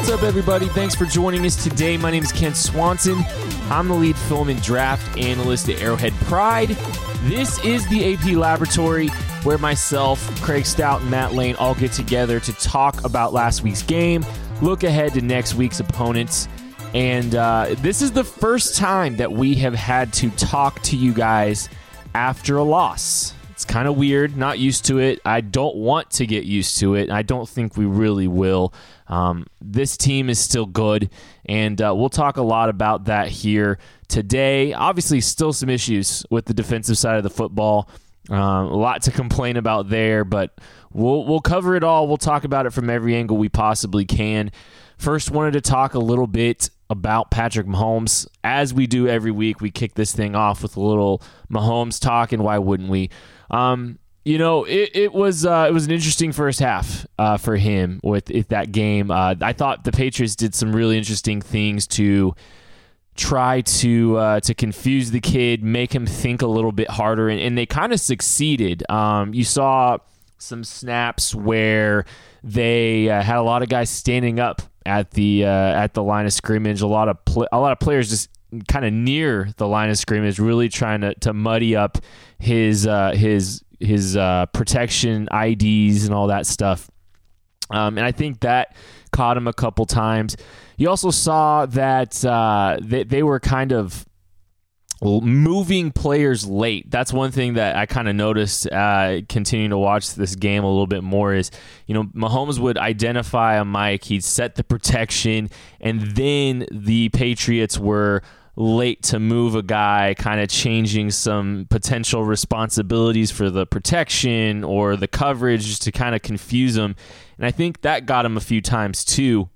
What's up, everybody? Thanks for joining us today. My name is Kent Swanson. I'm the lead film and draft analyst at Arrowhead Pride. This is the AP Laboratory where myself, Craig Stout, and Matt Lane all get together to talk about last week's game, look ahead to next week's opponents. And uh, this is the first time that we have had to talk to you guys after a loss. It's kind of weird, not used to it. I don't want to get used to it. I don't think we really will. Um, this team is still good, and uh, we'll talk a lot about that here today. Obviously, still some issues with the defensive side of the football. Um, a lot to complain about there, but we'll we'll cover it all. We'll talk about it from every angle we possibly can. First, wanted to talk a little bit about Patrick Mahomes. As we do every week, we kick this thing off with a little Mahomes talk, and why wouldn't we? Um, you know, it, it was uh, it was an interesting first half uh, for him with, with that game. Uh, I thought the Patriots did some really interesting things to try to uh, to confuse the kid, make him think a little bit harder, and, and they kind of succeeded. Um, you saw some snaps where they uh, had a lot of guys standing up at the uh, at the line of scrimmage. A lot of pl- a lot of players just kind of near the line of scrimmage, really trying to, to muddy up his uh, his his uh, protection IDs and all that stuff. Um, and I think that caught him a couple times. You also saw that uh, they, they were kind of moving players late. That's one thing that I kind of noticed uh, continuing to watch this game a little bit more is, you know, Mahomes would identify a Mike, he'd set the protection, and then the Patriots were late to move a guy, kind of changing some potential responsibilities for the protection or the coverage just to kind of confuse him. And I think that got him a few times too.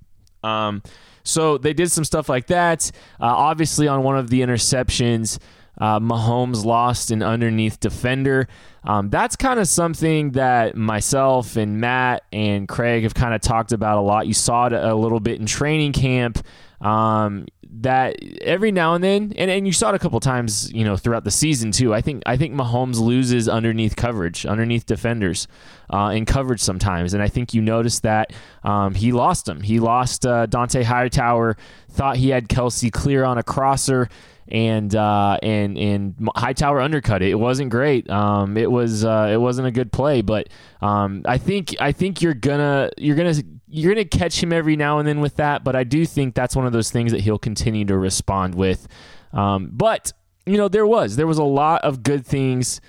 Um, so they did some stuff like that. Uh, obviously, on one of the interceptions, uh, Mahomes lost an underneath defender. Um, that's kind of something that myself and Matt and Craig have kind of talked about a lot. You saw it a little bit in training camp. Um, that every now and then, and, and you saw it a couple times, you know, throughout the season too. I think I think Mahomes loses underneath coverage, underneath defenders, uh, in coverage sometimes, and I think you noticed that um, he lost him. He lost uh, Dont'a Hightower. Thought he had Kelce clear on a crosser and uh, and and Hightower undercut it. It wasn't great. Um, it was uh, it wasn't a good play, but um, I think I think you're gonna you're gonna you're gonna catch him every now and then with that. But I do think that's one of those things that he'll continue to respond with. Um, but you know there was there was a lot of good things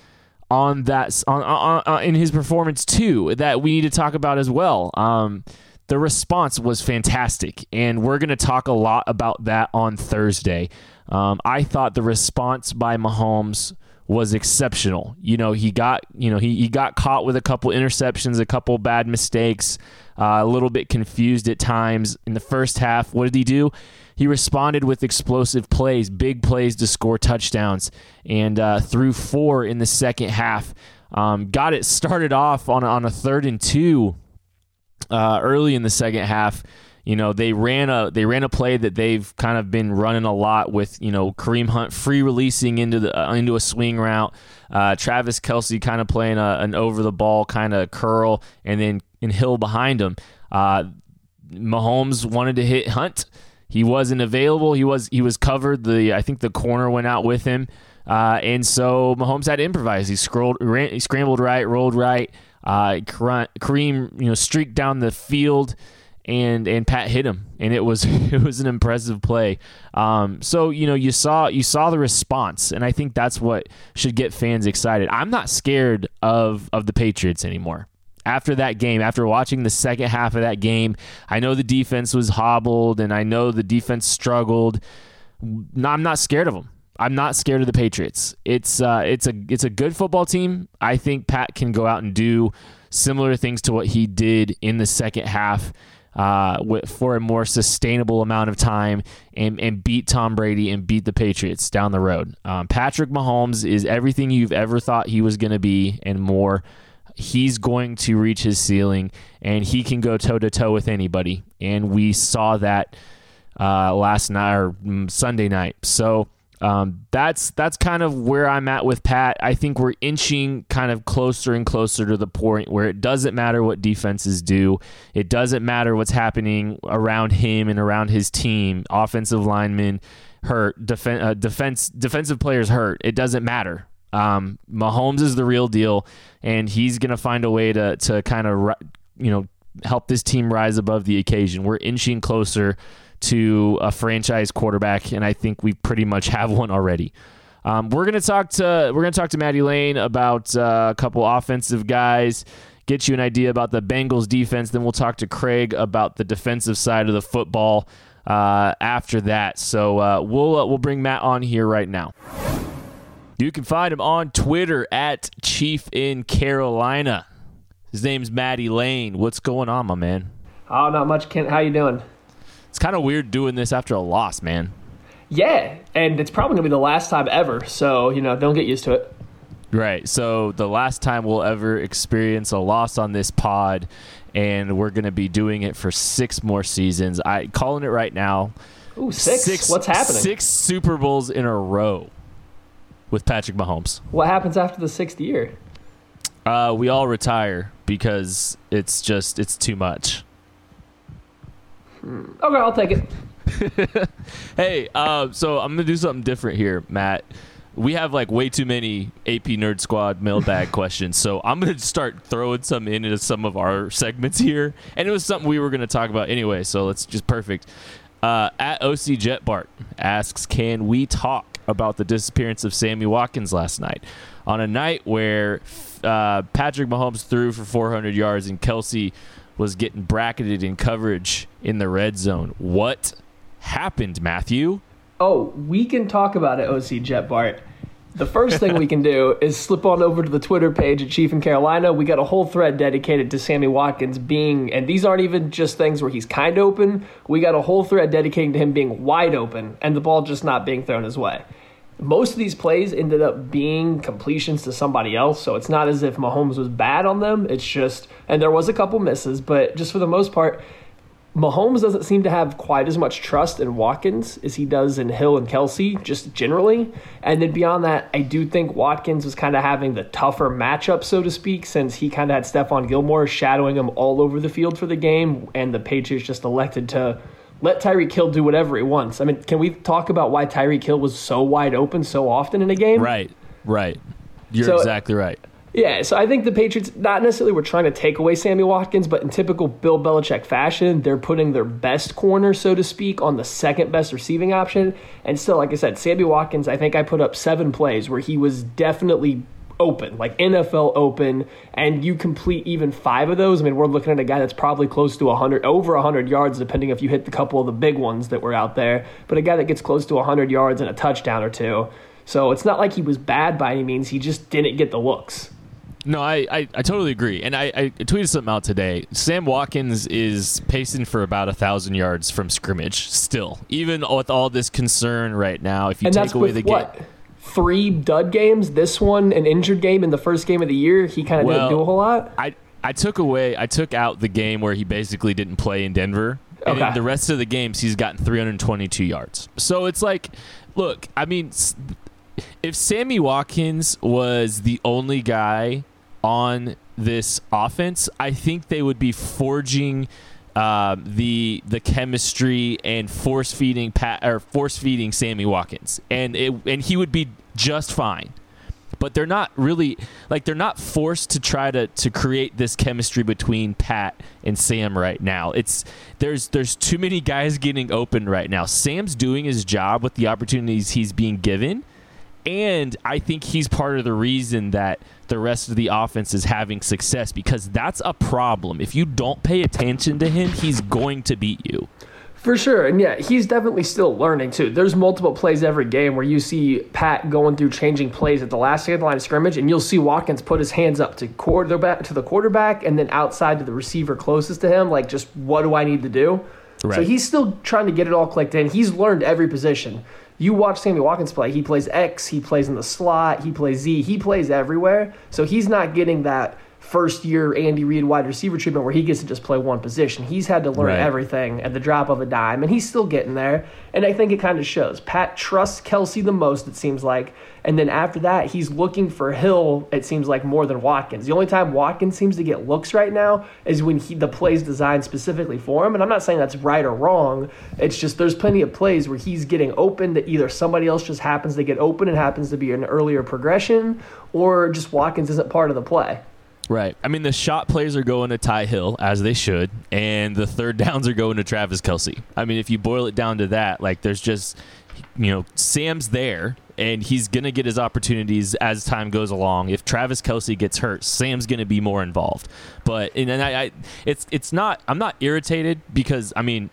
on that on, on, on in his performance too that we need to talk about as well. Um, the response was fantastic, and we're going to talk a lot about that on Thursday. Um, I thought the response by Mahomes was exceptional. You know, he got you know he, he got caught with a couple interceptions, a couple bad mistakes, uh, a little bit confused at times in the first half. What did he do? He responded with explosive plays, big plays to score touchdowns, and uh, threw four in the second half. Um, got it started off on on a third and two uh, early in the second half you know they ran a they ran a play that they've kind of been running a lot with you know Kareem Hunt free releasing into the uh, into a swing route, uh, Travis Kelce kind of playing a, an over the ball kind of curl, and then in Hill behind him. Uh, Mahomes wanted to hit Hunt. He wasn't available. He was he was covered. The I think the corner went out with him, uh, and so Mahomes had to improvise. He scrolled, ran, he scrambled right, rolled right. Uh, Kareem, you know, streaked down the field and and Pat hit him, and it was it was an impressive play. Um, so you know you saw you saw the response, and I think that's what should get fans excited. I'm not scared of of the Patriots anymore. After that game, after watching the second half of that game, I know the defense was hobbled, and I know the defense struggled. I'm not scared of them. I'm not scared of the Patriots. It's uh, it's a it's a good football team. I think Pat can go out and do similar things to what he did in the second half uh, for a more sustainable amount of time and, and beat Tom Brady and beat the Patriots down the road. Um, Patrick Mahomes is everything you've ever thought he was going to be and more. He's going to reach his ceiling and he can go toe to toe with anybody. And we saw that uh, last night or mm, Sunday night. So Um, that's that's kind of where I'm at with Pat. I think we're inching kind of closer and closer to the point where it doesn't matter what defenses do. It doesn't matter what's happening around him and around his team. Offensive linemen hurt, defen- uh, defense defensive players hurt. It doesn't matter. Um, Mahomes is the real deal, and he's gonna find a way to to kind of you know help this team rise above the occasion. We're inching closer to a franchise quarterback, and I think we pretty much have one already. Um, we're gonna talk to we're gonna talk to Maddie Lane about uh, a couple offensive guys, get you an idea about the Bengals defense. Then we'll talk to Craig about the defensive side of the football uh, after that. So uh, we'll uh, we'll bring Matt on here right now. You can find him on Twitter at Chief in Carolina. His name's Maddie Lane. What's going on, my man? Oh, not much, Kent. How you doing? It's kind of weird doing this after a loss, man. Yeah, and it's probably gonna be the last time ever. So you know, don't get used to it. Right. So the last time we'll ever experience a loss on this pod, and we're gonna be doing it for six more seasons. I calling it right now. Ooh, six. six What's happening? Six Super Bowls in a row with Patrick Mahomes. What happens after the sixth year? Uh, we all retire because it's just it's too much. Okay, I'll take it. hey, uh, so I'm gonna do something different here, Matt. We have like way too many AP Nerd Squad mailbag questions, so I'm gonna start throwing some in into some of our segments here. And it was something we were gonna talk about anyway, so it's just perfect. Uh, at OC Jet Bart asks, "Can we talk about the disappearance of Sammy Watkins last night on a night where uh, Patrick Mahomes threw for 400 yards and Kelce was getting bracketed in coverage in the red zone. What happened, Matthew? Oh, we can talk about it, OC Jet Bart. The first thing we can do is slip on over to the Twitter page at Chief in Carolina. We got a whole thread dedicated to Sammy Watkins being, and these aren't even just things where he's kind of open. We got a whole thread dedicating to him being wide open and the ball just not being thrown his way most of these plays ended up being completions to somebody else. So it's not as if Mahomes was bad on them. It's just, and there was a couple misses, but just for the most part, Mahomes doesn't seem to have quite as much trust in Watkins as he does in Hill and Kelce, just generally. And then beyond that, I do think Watkins was kind of having the tougher matchup, so to speak, since he kind of had Stephon Gilmore shadowing him all over the field for the game, and the Patriots just elected to let Tyreek Hill do whatever he wants. I mean, can we talk about why Tyreek Hill was so wide open so often in a game? Right, right. You're so, exactly right. Yeah, so I think the Patriots not necessarily were trying to take away Sammy Watkins, but in typical Bill Belichick fashion, they're putting their best corner, so to speak, on the second best receiving option. And still, like I said, Sammy Watkins, I think I put up seven plays where he was definitely open, like NFL open, and you complete even five of those, I mean, we're looking at a guy that's probably close to 100, over 100 yards, depending if you hit the couple of the big ones that were out there, but a guy that gets close to 100 yards and a touchdown or two. So it's not like he was bad by any means. He just didn't get the looks. No, I, I, I, totally agree. And I, I tweeted something out today. Sam Watkins is pacing for about a thousand yards from scrimmage still, even with all this concern right now. If you and take away the game three dud games. This one, an injured game in the first game of the year. He kind of well, didn't do a whole lot. I I took away, I took out the game where he basically didn't play in Denver. And okay. the rest of the games, he's gotten 322 yards. So it's like, look, I mean, if Sammy Watkins was the only guy on this offense, I think they would be forging uh, the the chemistry and force feeding Pat or force feeding Sammy Watkins, and it, and he would be just fine. But they're not really like they're not forced to try to to create this chemistry between Pat and Sam right now. It's there's there's too many guys getting open right now. Sam's doing his job with the opportunities he's being given, and I think he's part of the reason that the rest of the offense is having success because that's a problem. If you don't pay attention to him, he's going to beat you. For sure. And yeah, he's definitely still learning too. There's multiple plays every game where you see Pat going through changing plays at the last second the line of scrimmage, and you'll see Watkins put his hands up to quarterback to the quarterback and then outside to the receiver closest to him, like just what do I need to do? Right. So he's still trying to get it all clicked in. He's learned every position. You watch Sammy Watkins play. He plays X, he plays in the slot, he plays Z, he plays everywhere. So he's not getting that first year Andy Reid wide receiver treatment where he gets to just play one position. He's had to learn Right. everything at the drop of a dime, and he's still getting there. And I think it kind of shows. Pat trusts Kelce the most, it seems like. And then after that, he's looking for Hill, it seems like, more than Watkins. The only time Watkins seems to get looks right now is when he, the play's designed specifically for him. And I'm not saying that's right or wrong. It's just there's plenty of plays where he's getting open that either somebody else just happens to get open and happens to be an earlier progression, or just Watkins isn't part of the play. Right. I mean, the shot plays are going to Ty Hill, as they should, and the third downs are going to Travis Kelce. I mean, if you boil it down to that, like, there's just, you know, Sam's there, and he's going to get his opportunities as time goes along. If Travis Kelce gets hurt, Sam's going to be more involved. But, and then I, I, it's, it's not, I'm not irritated because, I mean,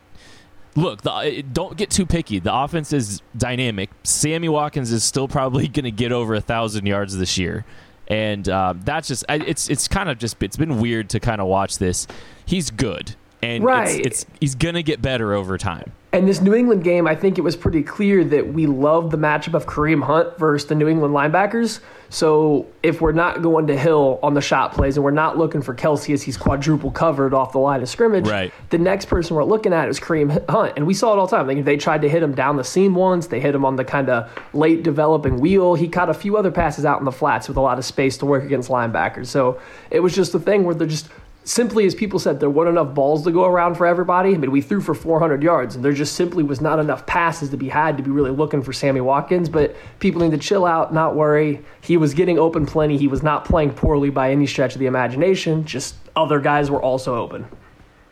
Look, the, don't get too picky. The offense is dynamic. Sammy Watkins is still probably going to get over a thousand yards this year, and uh, that's just it's it's kind of just it's been weird to kind of watch this. He's good, and Right. it's, it's he's going to get better over time. And this New England game, I think it was pretty clear that we love the matchup of Kareem Hunt versus the New England linebackers. So if we're not going to Hill on the shot plays and we're not looking for Kelce as he's quadruple covered off the line of scrimmage, Right. the next person we're looking at is Kareem Hunt. And we saw it all the time. Like they tried to hit him down the seam once, they hit him on the kind of late developing wheel. He caught a few other passes out in the flats with a lot of space to work against linebackers. So it was just a thing where they're just simply as people said there weren't enough balls to go around for everybody i mean we threw for 400 yards and there just simply was not enough passes to be had to be really looking for sammy watkins but people need to chill out not worry he was getting open plenty he was not playing poorly by any stretch of the imagination just other guys were also open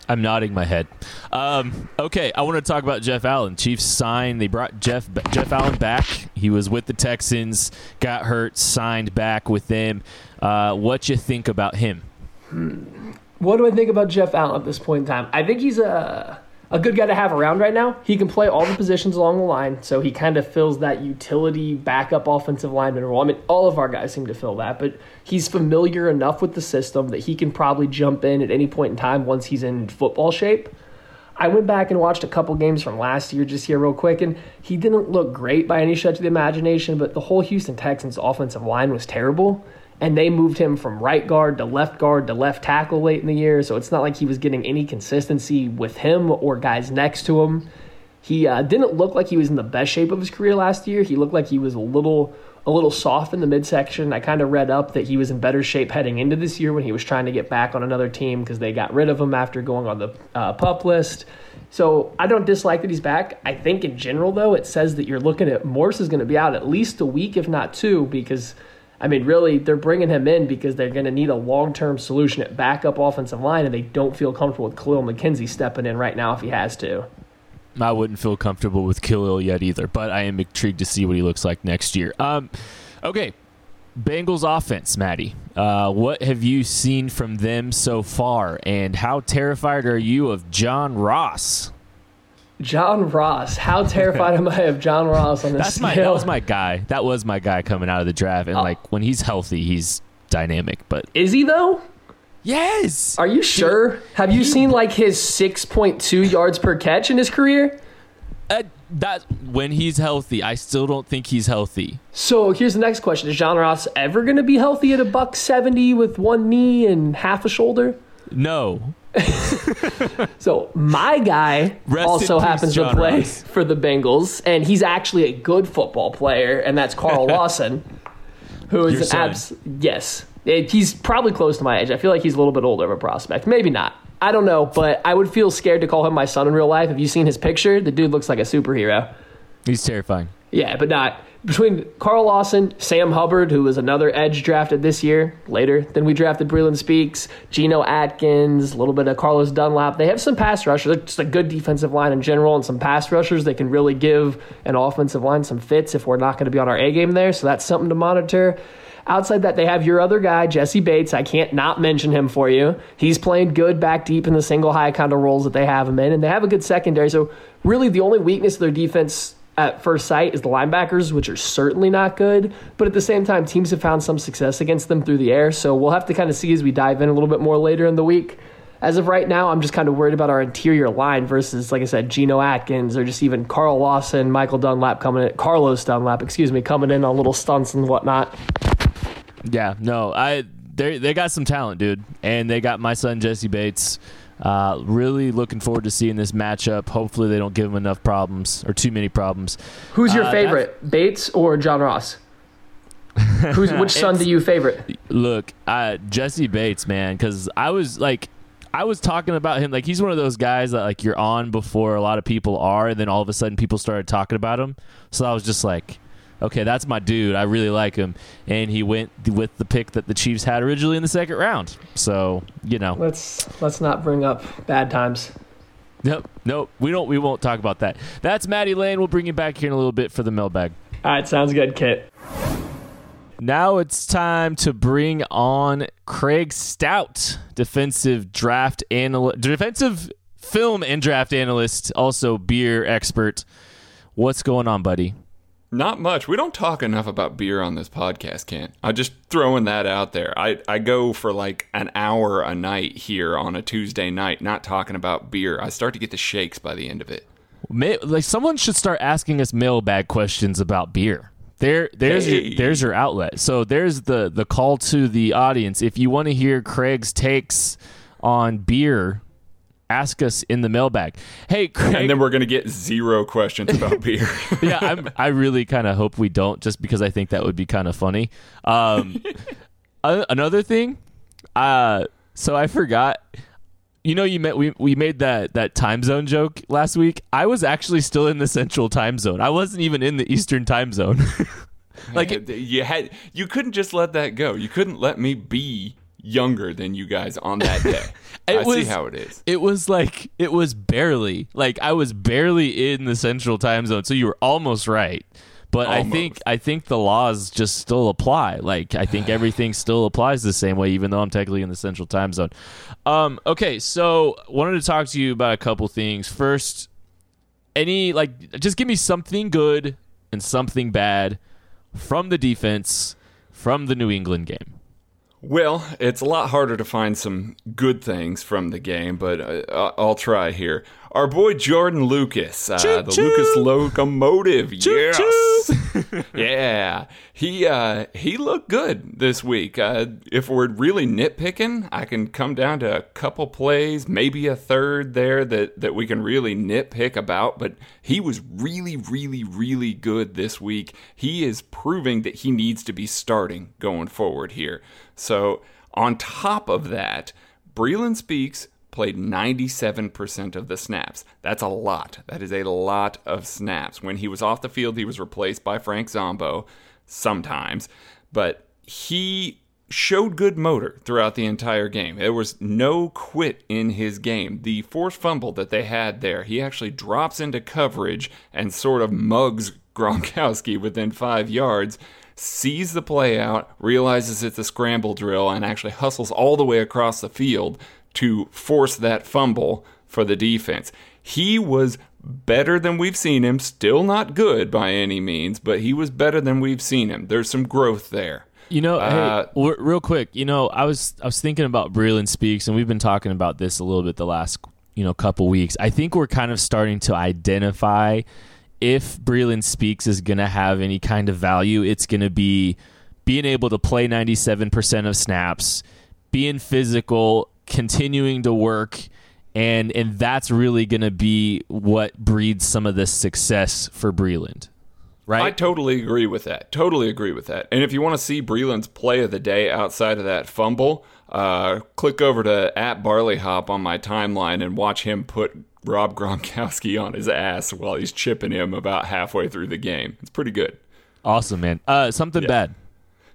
I'm nodding my head. Um, okay, I want to talk about Jeff Allen. Chiefs signed. They brought Jeff Jeff Allen back. He was with the Texans, got hurt, signed back with them. Uh, what you think about him? What do I think about Jeff Allen at this point in time? I think he's a a good guy to have around right now. He can play all the positions along the line, so he kind of fills that utility backup offensive lineman role. I mean, all of our guys seem to fill that, but he's familiar enough with the system that he can probably jump in at any point in time once he's in football shape. I went back and watched a couple games from last year just here real quick, and he didn't look great by any stretch of the imagination, but the whole Houston Texans offensive line was terrible. And they moved him from right guard to left guard to left tackle late in the year, so it's not like he was getting any consistency with him or guys next to him. He uh, didn't look like he was in the best shape of his career last year. He looked like he was a little a little soft in the midsection. I kind of read up that he was in better shape heading into this year when he was trying to get back on another team because they got rid of him after going on the uh, pup list. So I don't dislike that he's back. I think in general though, it says that you're looking at Morse is going to be out at least a week, if not two, because I mean, really, they're bringing him in because they're going to need a long term solution at backup offensive line, and they don't feel comfortable with Kahlil McKenzie stepping in right now if he has to. I wouldn't feel comfortable with Kahlil yet either, but I am intrigued to see what he looks like next year. Um, okay, Bengals offense, Maddie. Uh, what have you seen from them so far, and how terrified are you of John Ross? John Ross. How terrified am I of John Ross on this That's my scale? that was my guy. That was my guy coming out of the draft, and Oh. like when he's healthy, he's dynamic. But Is he though? yes, Are you sure? Have you seen like his 6.2 yards per catch in his career? uh, that when he's healthy, I still don't think he's healthy. So here's the next question: Is John Ross ever going to be healthy at a buck 70 with one knee and half a shoulder? No, So my guy Rest also happens to play for the Bengals, and he's actually a good football player, and that's Carl Lawson, who is Your an abs. Yes, It- he's probably close to my age. I feel like he's a little bit older of a prospect. Maybe not. I don't know, but I would feel scared to call him my son in real life. Have you seen his picture? The dude looks like a superhero. he's terrifying. Yeah, but not between Carl Lawson, Sam Hubbard, who was another edge drafted this year, later than we drafted Breland Speaks, Geno Atkins, a little bit of Carlos Dunlap. They have some pass rushers, They're just a good defensive line in general, and some pass rushers that can really give an offensive line some fits if we're not going to be on our A game there. So that's something to monitor. Outside that, they have your other guy, Jessie Bates. I can't not mention him for you. He's playing good back deep in the single high kind of roles that they have him in, and they have a good secondary. So, really, the only weakness of their defense at first sight is the linebackers, which are certainly not good. But at the same time, teams have found some success against them through the air. So, we'll have to kind of see as we dive in a little bit more later in the week. As of right now, I'm just kind of worried about our interior line versus, like I said, Geno Atkins or just even Carl Lawson, Michael Dunlap coming in, Carlos Dunlap, excuse me, coming in on little stunts and whatnot. Yeah, no, I they they got some talent, dude, and they got my son Jessie Bates. Uh, really looking forward to seeing this matchup. Hopefully, they don't give him enough problems or too many problems. Who's your Uh, favorite, Bates or John Ross? Who's which son do you favorite? Look, uh, Jessie Bates, man, because I was like, I was talking about him like he's one of those guys that like you're on before a lot of people are, and then all of a sudden people started talking about him. So I was just like, okay, that's my dude. I really like him, and he went with the pick that the Chiefs had originally in the second round. So you know, Let's let's not bring up bad times. nope, nope, we don't, we won't talk about that. That's Maddie Lane. We'll bring you back here in a little bit for the mailbag. All right, sounds good, Kit. Now it's time to bring on Craig Stout, defensive draft analyst, defensive film and draft analyst, also beer expert. What's going on, buddy? Not much. We don't talk enough about beer on this podcast, Kent. I'm just throwing that out there. I, I go for like an hour a night here on a Tuesday night, not talking about beer. I start to get the shakes by the end of it. Ma- Like someone should start asking us mailbag questions about beer. There, there's Hey. your, there's your outlet. So there's the the call to the audience. If you want to hear Craig's takes on beer, ask us in the mailbag. Hey, Craig. And then we're going to get zero questions about beer. yeah, I'm, I really kind of hope we don't, just because I think that would be kind of funny. Um, another thing, uh, so I forgot. You know, you met we we made that that time zone joke last week. I was actually still in the central time zone. I wasn't even in the eastern time zone. like you had you couldn't just let that go. You couldn't let me be younger than you guys on that day. I see how it is. it was like it was barely like I was barely in the central time zone. So you were almost right. But I think I think the laws just still apply. Like I think everything still applies the same way, even though I'm technically in the central time zone. Um, okay, so wanted to talk to you about a couple things. First, any like just give me something good and something bad from the defense from the New England game. Well, it's a lot harder to find some good things from the game, but uh, I'll try here. Our boy Jordan Lucas, uh, the. Lucas locomotive, yes, yeah, he uh, he looked good this week. Uh, if we're really nitpicking, I can come down to a couple plays, maybe a third there that that we can really nitpick about. But he was really, really, really good this week. He is proving that he needs to be starting going forward here. So on top of that, Breland Speaks played 97% of the snaps. That's a lot. That is a lot of snaps. When he was off the field, he was replaced by Frank Zombo sometimes, but he showed good motor throughout the entire game. There was no quit in his game. The forced fumble that they had there, he actually drops into coverage and sort of mugs Gronkowski within five yards sees the play out, realizes it's a scramble drill, and actually hustles all the way across the field to force that fumble for the defense. He was better than we've seen him, still not good by any means, but he was better than we've seen him. There's some growth there. You know, Uh, hey, w- real quick, you know, I was I was thinking about Breland speaks, and we've been talking about this a little bit the last you know couple weeks. I think we're kind of starting to identify if Breland speaks is going to have any kind of value. It's going to be being able to play ninety seven percent of snaps, being physical, continuing to work. And and that's really going to be what breeds some of this success for Breland, right? I totally agree with that. Totally agree with that. And if you want to see Breland's play of the day outside of that fumble, uh, click over to at Barley Hop on my timeline and watch him put Rob Gronkowski on his ass while he's chipping him about halfway through the game. It's pretty good. awesome, man. Uh, something bad.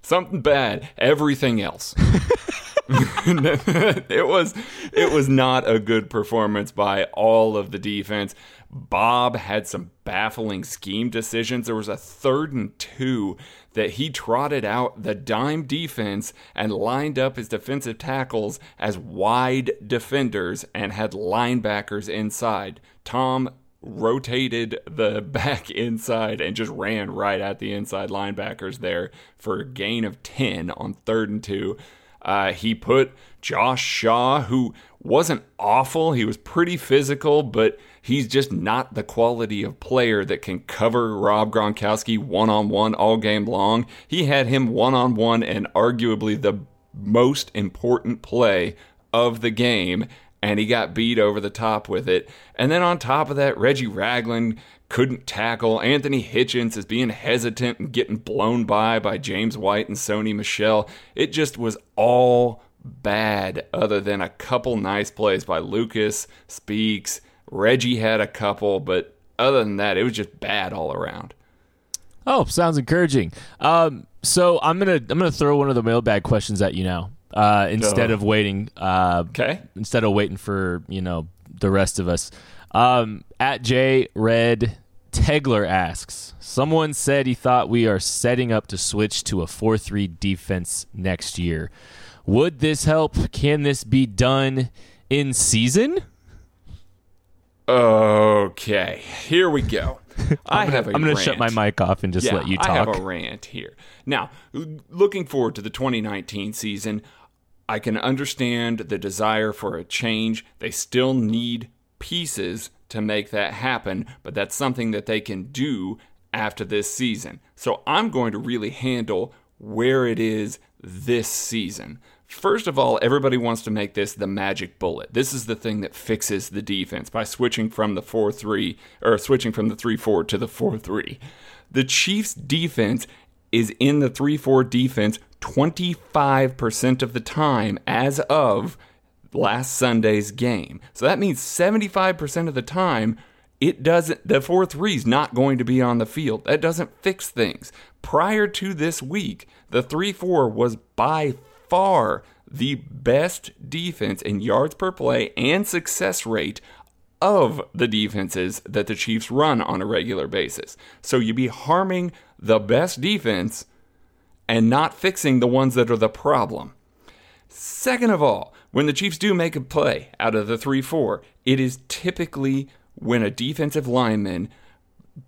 Something bad. Everything else. it was it was not a good performance by all of the defense. Bob had some baffling scheme decisions. There was a third and two that he trotted out the dime defense and lined up his defensive tackles as wide defenders and had linebackers inside. Tom rotated the back inside and just ran right at the inside linebackers there for a gain of 10 on third and two. Uh, he put Josh Shaw, who wasn't awful, he was pretty physical, but he's just not the quality of player that can cover Rob Gronkowski one on one all game long. He had him one on one and arguably the most important play of the game, and he got beat over the top with it. And then on top of that, Reggie Ragland couldn't tackle. Anthony Hitchens is being hesitant and getting blown by by James White and Sony Michel. It just was all bad, other than a couple nice plays by Lucas, Speaks. Reggie had a couple, but other than that, it was just bad all around. Oh, sounds encouraging. Um, so I'm gonna I'm gonna throw one of the mailbag questions at you now. Uh, instead Oh. of waiting, uh, Okay. instead of waiting for you know the rest of us. Um, at J Red Tegler asks, someone said he thought we are setting up to switch to a four three defense next year. Would this help? Can this be done in season? Okay, here we go. I have a I'm gonna shut my mic off and just yeah, let you talk. I have a rant here. Now, looking forward to the 2019 season, I can understand the desire for a change. They still need pieces to make that happen, but that's something that they can do after this season. So I'm going to really handle where it is this season. First of all, everybody wants to make this the magic bullet. This is the thing that fixes the defense by switching from the 4 3 or switching from the 3 4 to the 4 3. The Chiefs' defense is in the 3 4 defense 25% of the time as of last Sunday's game. So that means 75% of the time it doesn't the 4-3 is not going to be on the field. That doesn't fix things. Prior to this week, the 3-4 was by far the best defense in yards per play and success rate of the defenses that the Chiefs run on a regular basis. So you'd be harming the best defense and not fixing the ones that are the problem. Second of all, when the Chiefs do make a play out of the 3 4, it is typically when a defensive lineman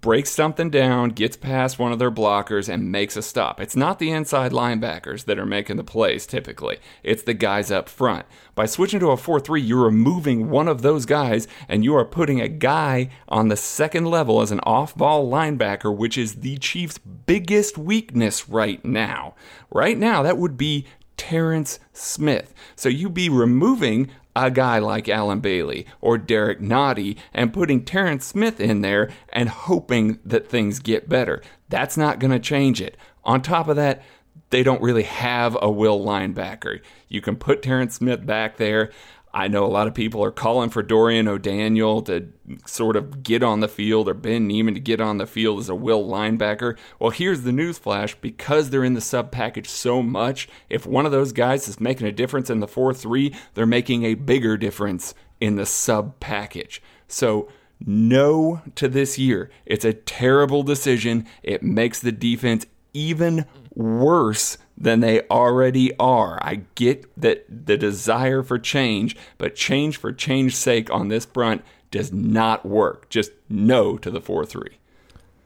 breaks something down, gets past one of their blockers, and makes a stop. It's not the inside linebackers that are making the plays typically, it's the guys up front. By switching to a 4 3, you're removing one of those guys and you are putting a guy on the second level as an off ball linebacker, which is the Chiefs' biggest weakness right now. Right now, that would be Terrance Smith. So you'd be removing a guy like Allen Bailey or Derrick Nnadi and putting Terrance Smith in there and hoping that things get better. That's not going to change it. On top of that, they don't really have a will linebacker. You can put Terrance Smith back there. I know a lot of people are calling for Dorian O'Daniel to sort of get on the field or Ben Niemann to get on the field as a will linebacker. Well, here's the news flash because they're in the sub package so much, if one of those guys is making a difference in the 4 3, they're making a bigger difference in the sub package. So, no to this year. It's a terrible decision. It makes the defense even worse than they already are. I get that the desire for change, but change for change's sake on this front does not work. Just no to the 4 3.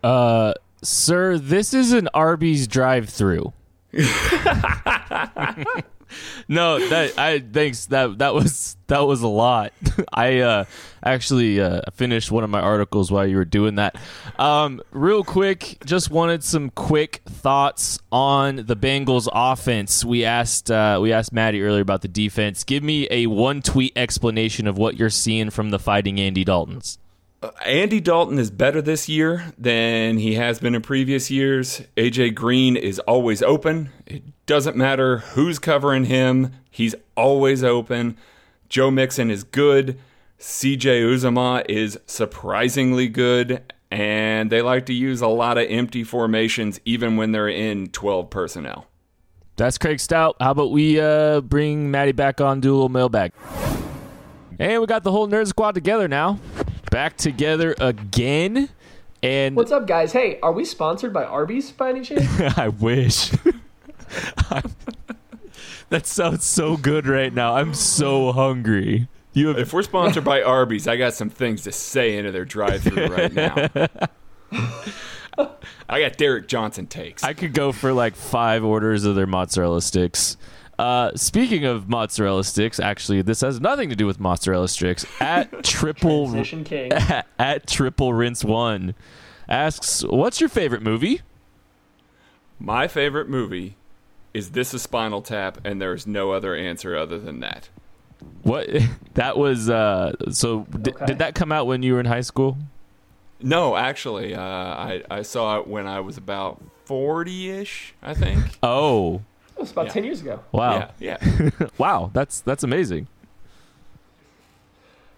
Uh, sir, this is an Arby's drive-through. no, that I thanks that that was that was a lot. I uh actually uh finished one of my articles while you were doing that. Um real quick, just wanted some quick thoughts on the Bengals offense. We asked uh we asked Maddie earlier about the defense. Give me a one tweet explanation of what you're seeing from the fighting Andy Daltons. Andy Dalton is better this year than he has been in previous years. AJ Green is always open. It doesn't matter who's covering him, he's always open. Joe Mixon is good. CJ Uzomah is surprisingly good. And they like to use a lot of empty formations even when they're in 12 personnel. That's Craig Stout. How about we uh, bring Maddie back on, do a little mailbag? And we got the whole nerd squad together now. Back together again. And What's up, guys? Hey, are we sponsored by Arby's by any chance? I wish. that sounds so good right now. I'm so hungry. You have If we're sponsored by Arby's, I got some things to say into their drive through right now. I got Derrick Johnson takes. I could go for like five orders of their mozzarella sticks. Uh, speaking of mozzarella sticks, actually, this has nothing to do with mozzarella sticks. At triple Transition King. at triple rinse one asks, "What's your favorite movie?" My favorite movie is this a spinal tap? And there's no other answer other than that. What? That was uh. So d- Okay. did that come out when you were in high school? No, actually, uh, I I saw it when I was about forty ish. I think. Oh, It was about Yeah. 10 years ago. wow, Yeah, yeah. wow. That's that's amazing.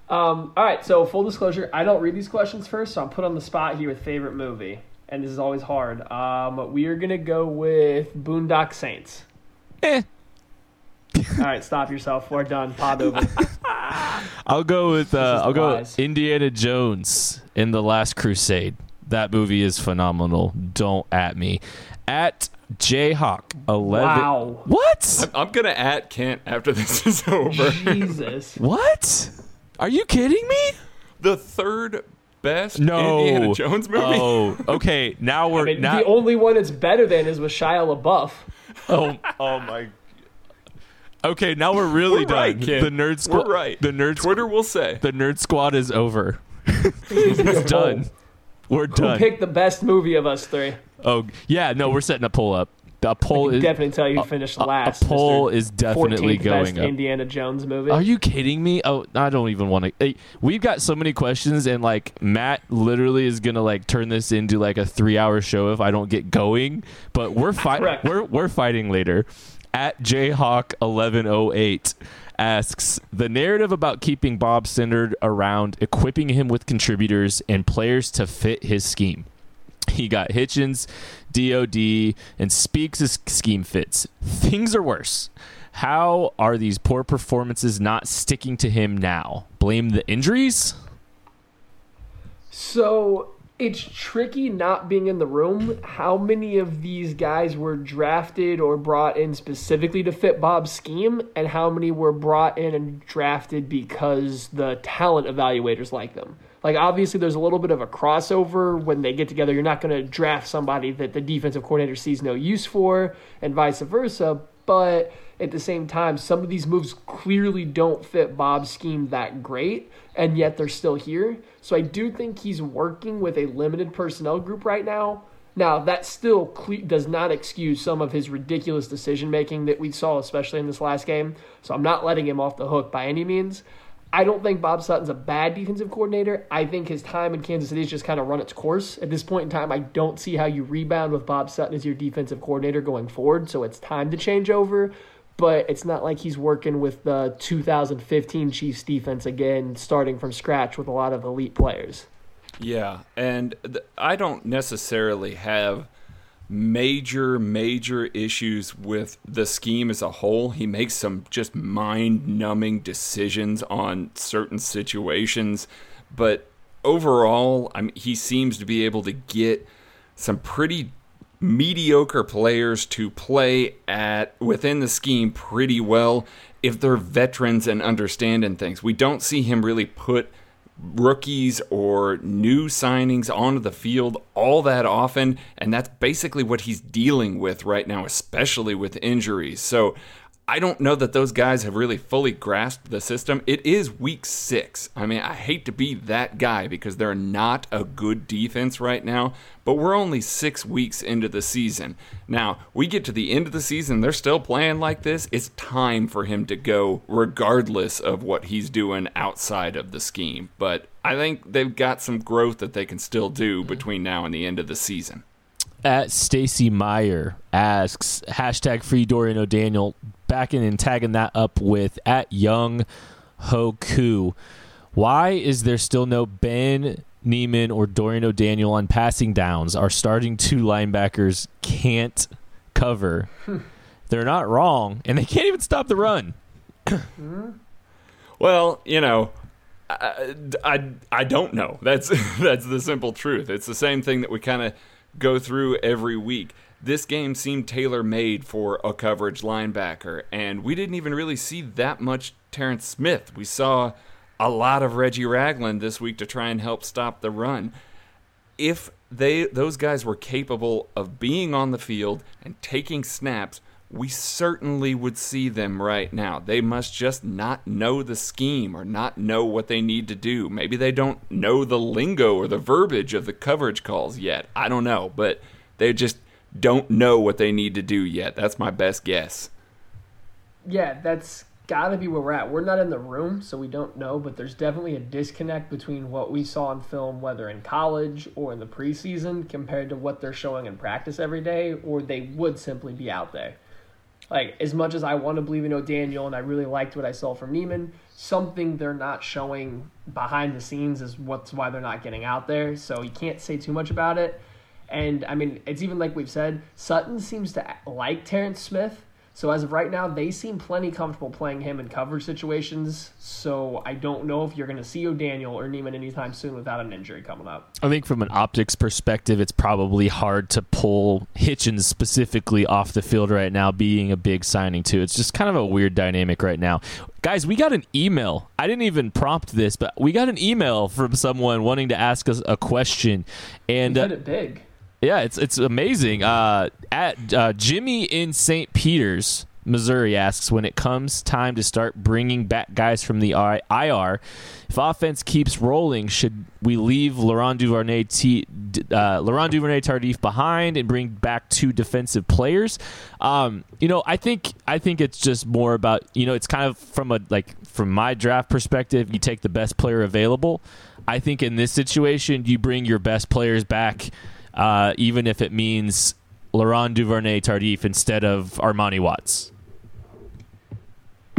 Um, all right, so full disclosure, I don't read these questions first, so I'm put on the spot here with favorite movie, and this is always hard. Um, we are gonna go with Boondock Saints. Eh. All right, stop yourself. We're done. Pod over. I'll go with uh, I'll go with Indiana Jones in the Last Crusade. That movie is phenomenal. Don't at me. At Jayhawk eleven. Wow. What? I'm gonna at Kent after this is over. Jesus. What? Are you kidding me? the third best No. Indiana Jones movie. Oh, okay. Now we're I mean, now. the only one it's better than is with Shia LaBeouf. oh, oh my. Okay, now we're really We're done. right, Ken. The nerd squad. We're right. The nerd. Squ- Twitter will say. the nerd squad is over. it's done. We're done. Who done. picked the best movie of us three? Oh yeah, no, we're setting a poll up. The poll is definitely tell you finished last. a poll Mr. is definitely 14th going best up. Indiana Jones movie. Are you kidding me? Oh, I don't even want to. Hey, we've got so many questions, and like Matt literally is gonna like turn this into like a three-hour show if I don't get going. But we're fighting. We're we're fighting later. At Jayhawk eleven oh eight asks the narrative about keeping Bob centered around equipping him with contributors and players to fit his scheme. He got Hitchens, DOD, and Speaks' scheme fits. Things are worse. How are these poor performances not sticking to him now? Blame the injuries? So it's tricky not being in the room. How many of these guys were drafted or brought in specifically to fit Bob's scheme, and how many were brought in and drafted because the talent evaluators like them? Like, obviously, there's a little bit of a crossover when they get together. You're not going to draft somebody that the defensive coordinator sees no use for, and vice versa. But at the same time, some of these moves clearly don't fit Bob's scheme that great, and yet they're still here. So I do think he's working with a limited personnel group right now. Now, that still does not excuse some of his ridiculous decision making that we saw, especially in this last game. So I'm not letting him off the hook by any means. I don't think Bob Sutton's a bad defensive coordinator. I think his time in Kansas City has just kind of run its course. At this point in time, I don't see how you rebound with Bob Sutton as your defensive coordinator going forward. So it's time to change over. But it's not like he's working with the 2015 Chiefs defense again, starting from scratch with a lot of elite players. Yeah, and th- I don't necessarily have major, major issues with the scheme as a whole. He makes some just mind numbing decisions on certain situations, but overall, I mean, he seems to be able to get some pretty mediocre players to play at within the scheme pretty well if they're veterans and understanding things. We don't see him really put rookies or new signings onto the field all that often, and that's basically what he's dealing with right now, especially with injuries. So I don't know that those guys have really fully grasped the system. It is week six. I mean, I hate to be that guy because they're not a good defense right now, but we're only six weeks into the season. Now, we get to the end of the season, they're still playing like this. It's time for him to go, regardless of what he's doing outside of the scheme. But I think they've got some growth that they can still do between now and the end of the season. At Stacy Meyer asks hashtag free Dorian O'Daniel, backing and tagging that up with at Young Hoku. Why is there still no Ben Niemann or Dorian O'Daniel on passing downs? Our starting two linebackers can't cover. Hmm. They're not wrong, and they can't even stop the run. Hmm. Well, you know, I, I, I don't know. That's that's the simple truth. It's the same thing that we kind of go through every week. This game seemed tailor made for a coverage linebacker, and we didn't even really see that much Terrance Smith. We saw a lot of Reggie Ragland this week to try and help stop the run. If they those guys were capable of being on the field and taking snaps, we certainly would see them right now. They must just not know the scheme or not know what they need to do. Maybe they don't know the lingo or the verbiage of the coverage calls yet. I don't know, but they just don't know what they need to do yet. That's my best guess. Yeah, that's got to be where we're at. We're not in the room, so we don't know, but there's definitely a disconnect between what we saw in film, whether in college or in the preseason, compared to what they're showing in practice every day, or they would simply be out there. Like, as much as I want to believe in O'Daniel and I really liked what I saw from Niemann, something they're not showing behind the scenes is what's why they're not getting out there. So you can't say too much about it. And I mean, it's even like we've said, Sutton seems to like Terrance Smith so as of right now, they seem plenty comfortable playing him in coverage situations. So I don't know if you're going to see O'Daniel or Niemann anytime soon without an injury coming up. I think from an optics perspective, it's probably hard to pull Hitchens specifically off the field right now, being a big signing too. It's just kind of a weird dynamic right now. Guys, we got an email. I didn't even prompt this, but we got an email from someone wanting to ask us a question, and we did uh, it big. Yeah, it's it's amazing. Uh, at uh, Jimmy in St. Peters, Missouri asks when it comes time to start bringing back guys from the IR, if offense keeps rolling, should we leave Laurent Duvernay, T, uh, Laurent Duvernay Tardif behind and bring back two defensive players? Um, you know, I think I think it's just more about you know it's kind of from a like from my draft perspective, you take the best player available. I think in this situation, you bring your best players back uh, even if it means Laurent Duvernay Tardif instead of Armani Watts.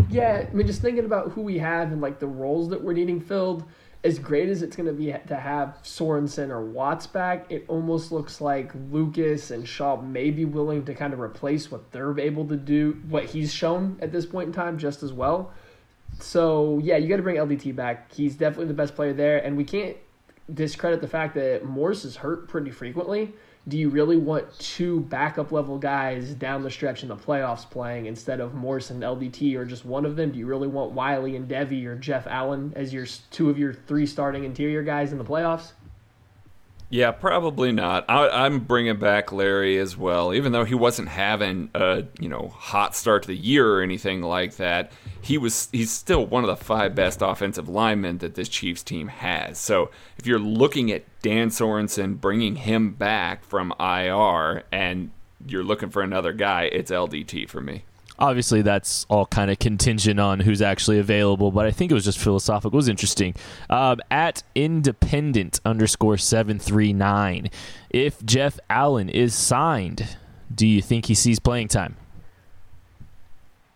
Yeah, I mean, just thinking about who we have and like the roles that we're needing filled, as great as it's going to be to have Sorensen or Watts back, it almost looks like Lucas and Shaw may be willing to kind of replace what they're able to do, what he's shown at this point in time, just as well. So yeah, you got to bring LDT back. He's definitely the best player there, and we can't discredit the fact that Morse is hurt pretty frequently. Do you really want two backup level guys down the stretch in the playoffs playing instead of Morse and LDT or just one of them? Do you really want Wylie and Devey or Jeff Allen as your two of your three starting interior guys in the playoffs? Yeah, probably not. I, am bringing back Larry as well, even though he wasn't having a you know hot start to the year or anything like that. He was he's still one of the five best offensive linemen that this Chiefs team has. So if you're looking at Dan Sorensen bringing him back from IR and you're looking for another guy, it's LDT for me obviously that's all kind of contingent on who's actually available but i think it was just philosophical it was interesting um, at independent underscore 739 if jeff allen is signed do you think he sees playing time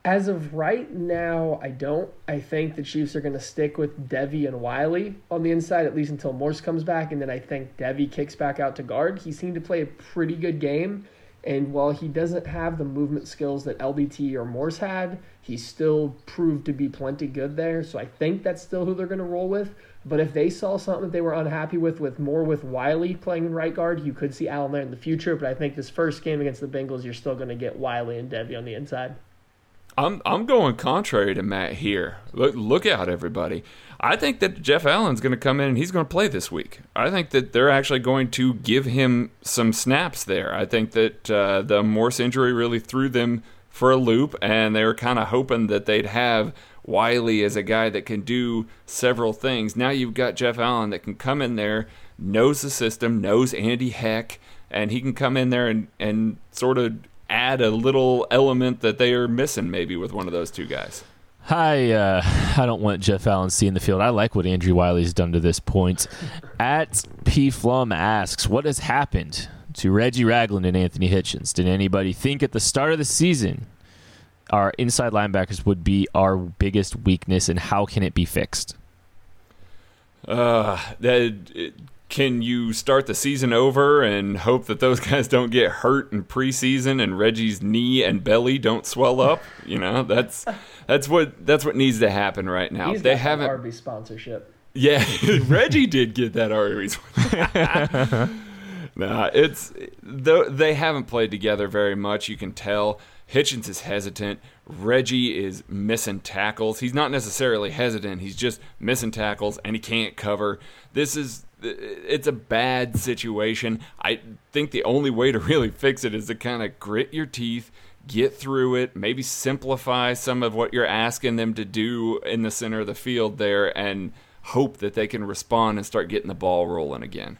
as of right now, I don't. I think the Chiefs are going to stick with Devey and Wylie on the inside, at least until Morse comes back. And then I think Devey kicks back out to guard. He seemed to play a pretty good game. And while he doesn't have the movement skills that LDT or Morse had, he still proved to be plenty good there. So I think that's still who they're going to roll with. But if they saw something that they were unhappy with, with more with Wylie playing in right guard, you could see Allen there in the future. But I think this first game against the Bengals, you're still going to get Wylie and Devey on the inside. I'm I'm going contrary to Matt here. Look look out, everybody. I think that Jeff Allen's going to come in and he's going to play this week. I think that they're actually going to give him some snaps there. I think that uh, the Morse injury really threw them for a loop, and they were kind of hoping that they'd have Wylie as a guy that can do several things. Now you've got Jeff Allen that can come in there, knows the system, knows Andy Heck, and he can come in there and, and sort of add a little element that they are missing maybe with one of those two guys. I uh, I don't want Jeff Allen seeing the field. I like what Andrew Wylie's done to this point. At P Flum asks, what has happened to Reggie Ragland and Anthony Hitchens? Did anybody think at the start of the season our inside linebackers would be our biggest weakness, and how can it be fixed? Uh, that can you start the season over and hope that those guys don't get hurt in preseason and Reggie's knee and belly don't swell up? You know, that's that's what that's what needs to happen right now. He's they haven't Arby's sponsorship. Yeah, Reggie did get that Arby's. nah, it's they haven't played together very much. You can tell. Hitchens is hesitant. Reggie is missing tackles. He's not necessarily hesitant. He's just missing tackles and he can't cover. This is it's a bad situation. I think the only way to really fix it is to kind of grit your teeth, get through it, maybe simplify some of what you're asking them to do in the center of the field there, and hope that they can respond and start getting the ball rolling again.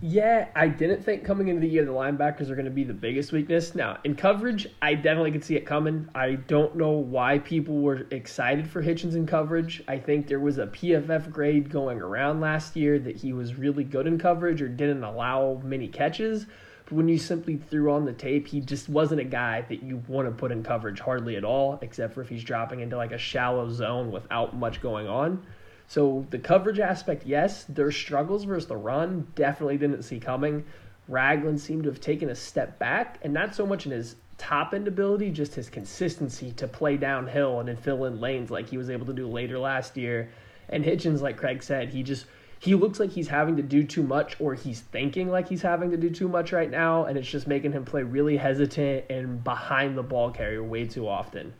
Yeah, I didn't think coming into the year the linebackers are going to be the biggest weakness. Now, in coverage, I definitely could see it coming. I don't know why people were excited for Hitchens in coverage. I think there was a PFF grade going around last year that he was really good in coverage or didn't allow many catches. But when you simply threw on the tape, he just wasn't a guy that you want to put in coverage hardly at all, except for if he's dropping into like a shallow zone without much going on. So the coverage aspect, yes, their struggles versus the run definitely didn't see coming. Ragland seemed to have taken a step back, and not so much in his top end ability, just his consistency to play downhill and then fill in lanes like he was able to do later last year. And Hitchens, like Craig said, he just he looks like he's having to do too much or he's thinking like he's having to do too much right now, and it's just making him play really hesitant and behind the ball carrier way too often.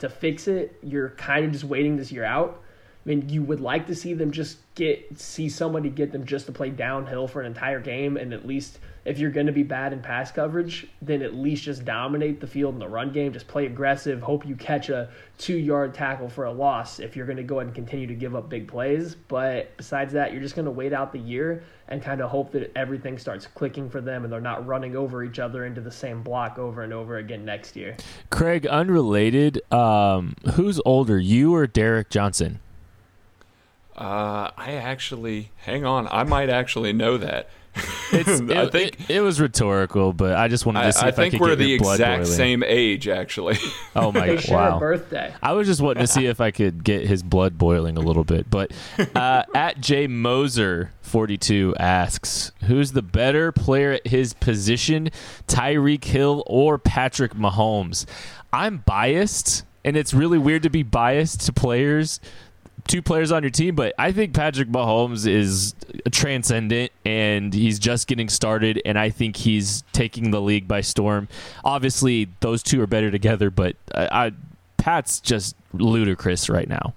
To fix it, you're kind of just waiting this year out I mean, you would like to see them just get see somebody get them just to play downhill for an entire game, and at least if you're going to be bad in pass coverage, then at least just dominate the field in the run game. Just play aggressive. Hope you catch a two yard tackle for a loss if you're going to go ahead and continue to give up big plays. But besides that, you're just going to wait out the year and kind of hope that everything starts clicking for them and they're not running over each other into the same block over and over again next year. Craig, unrelated, um, who's older, you or Derrick Johnson? Uh, I actually, hang on, I might actually know that. It's, it, I think it, it, was rhetorical, but I just wanted to see if I, if I think I could we're get the exact boiling. same age, actually. Oh my! they share wow. birthday. I was just wanting to see if I could get his blood boiling a little bit. But uh, at J Moser forty two asks, who's the better player at his position, Tyreek Hill or Patrick Mahomes? I'm biased, and it's really weird to be biased to players two players on your team, but I think Patrick Mahomes is transcendent and he's just getting started, and I think he's taking the league by storm. Obviously, those two are better together, but I, I, Pat's just ludicrous right now.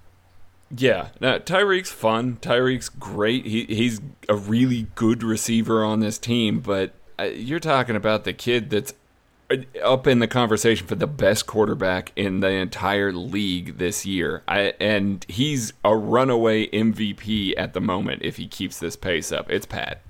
Yeah, now, Tyreek's fun. Tyreek's great. He he's a really good receiver on this team, but uh, you're talking about the kid that's up in the conversation for the best quarterback in the entire league this year. I, and he's a runaway MVP at the moment if he keeps this pace up. It's Pat.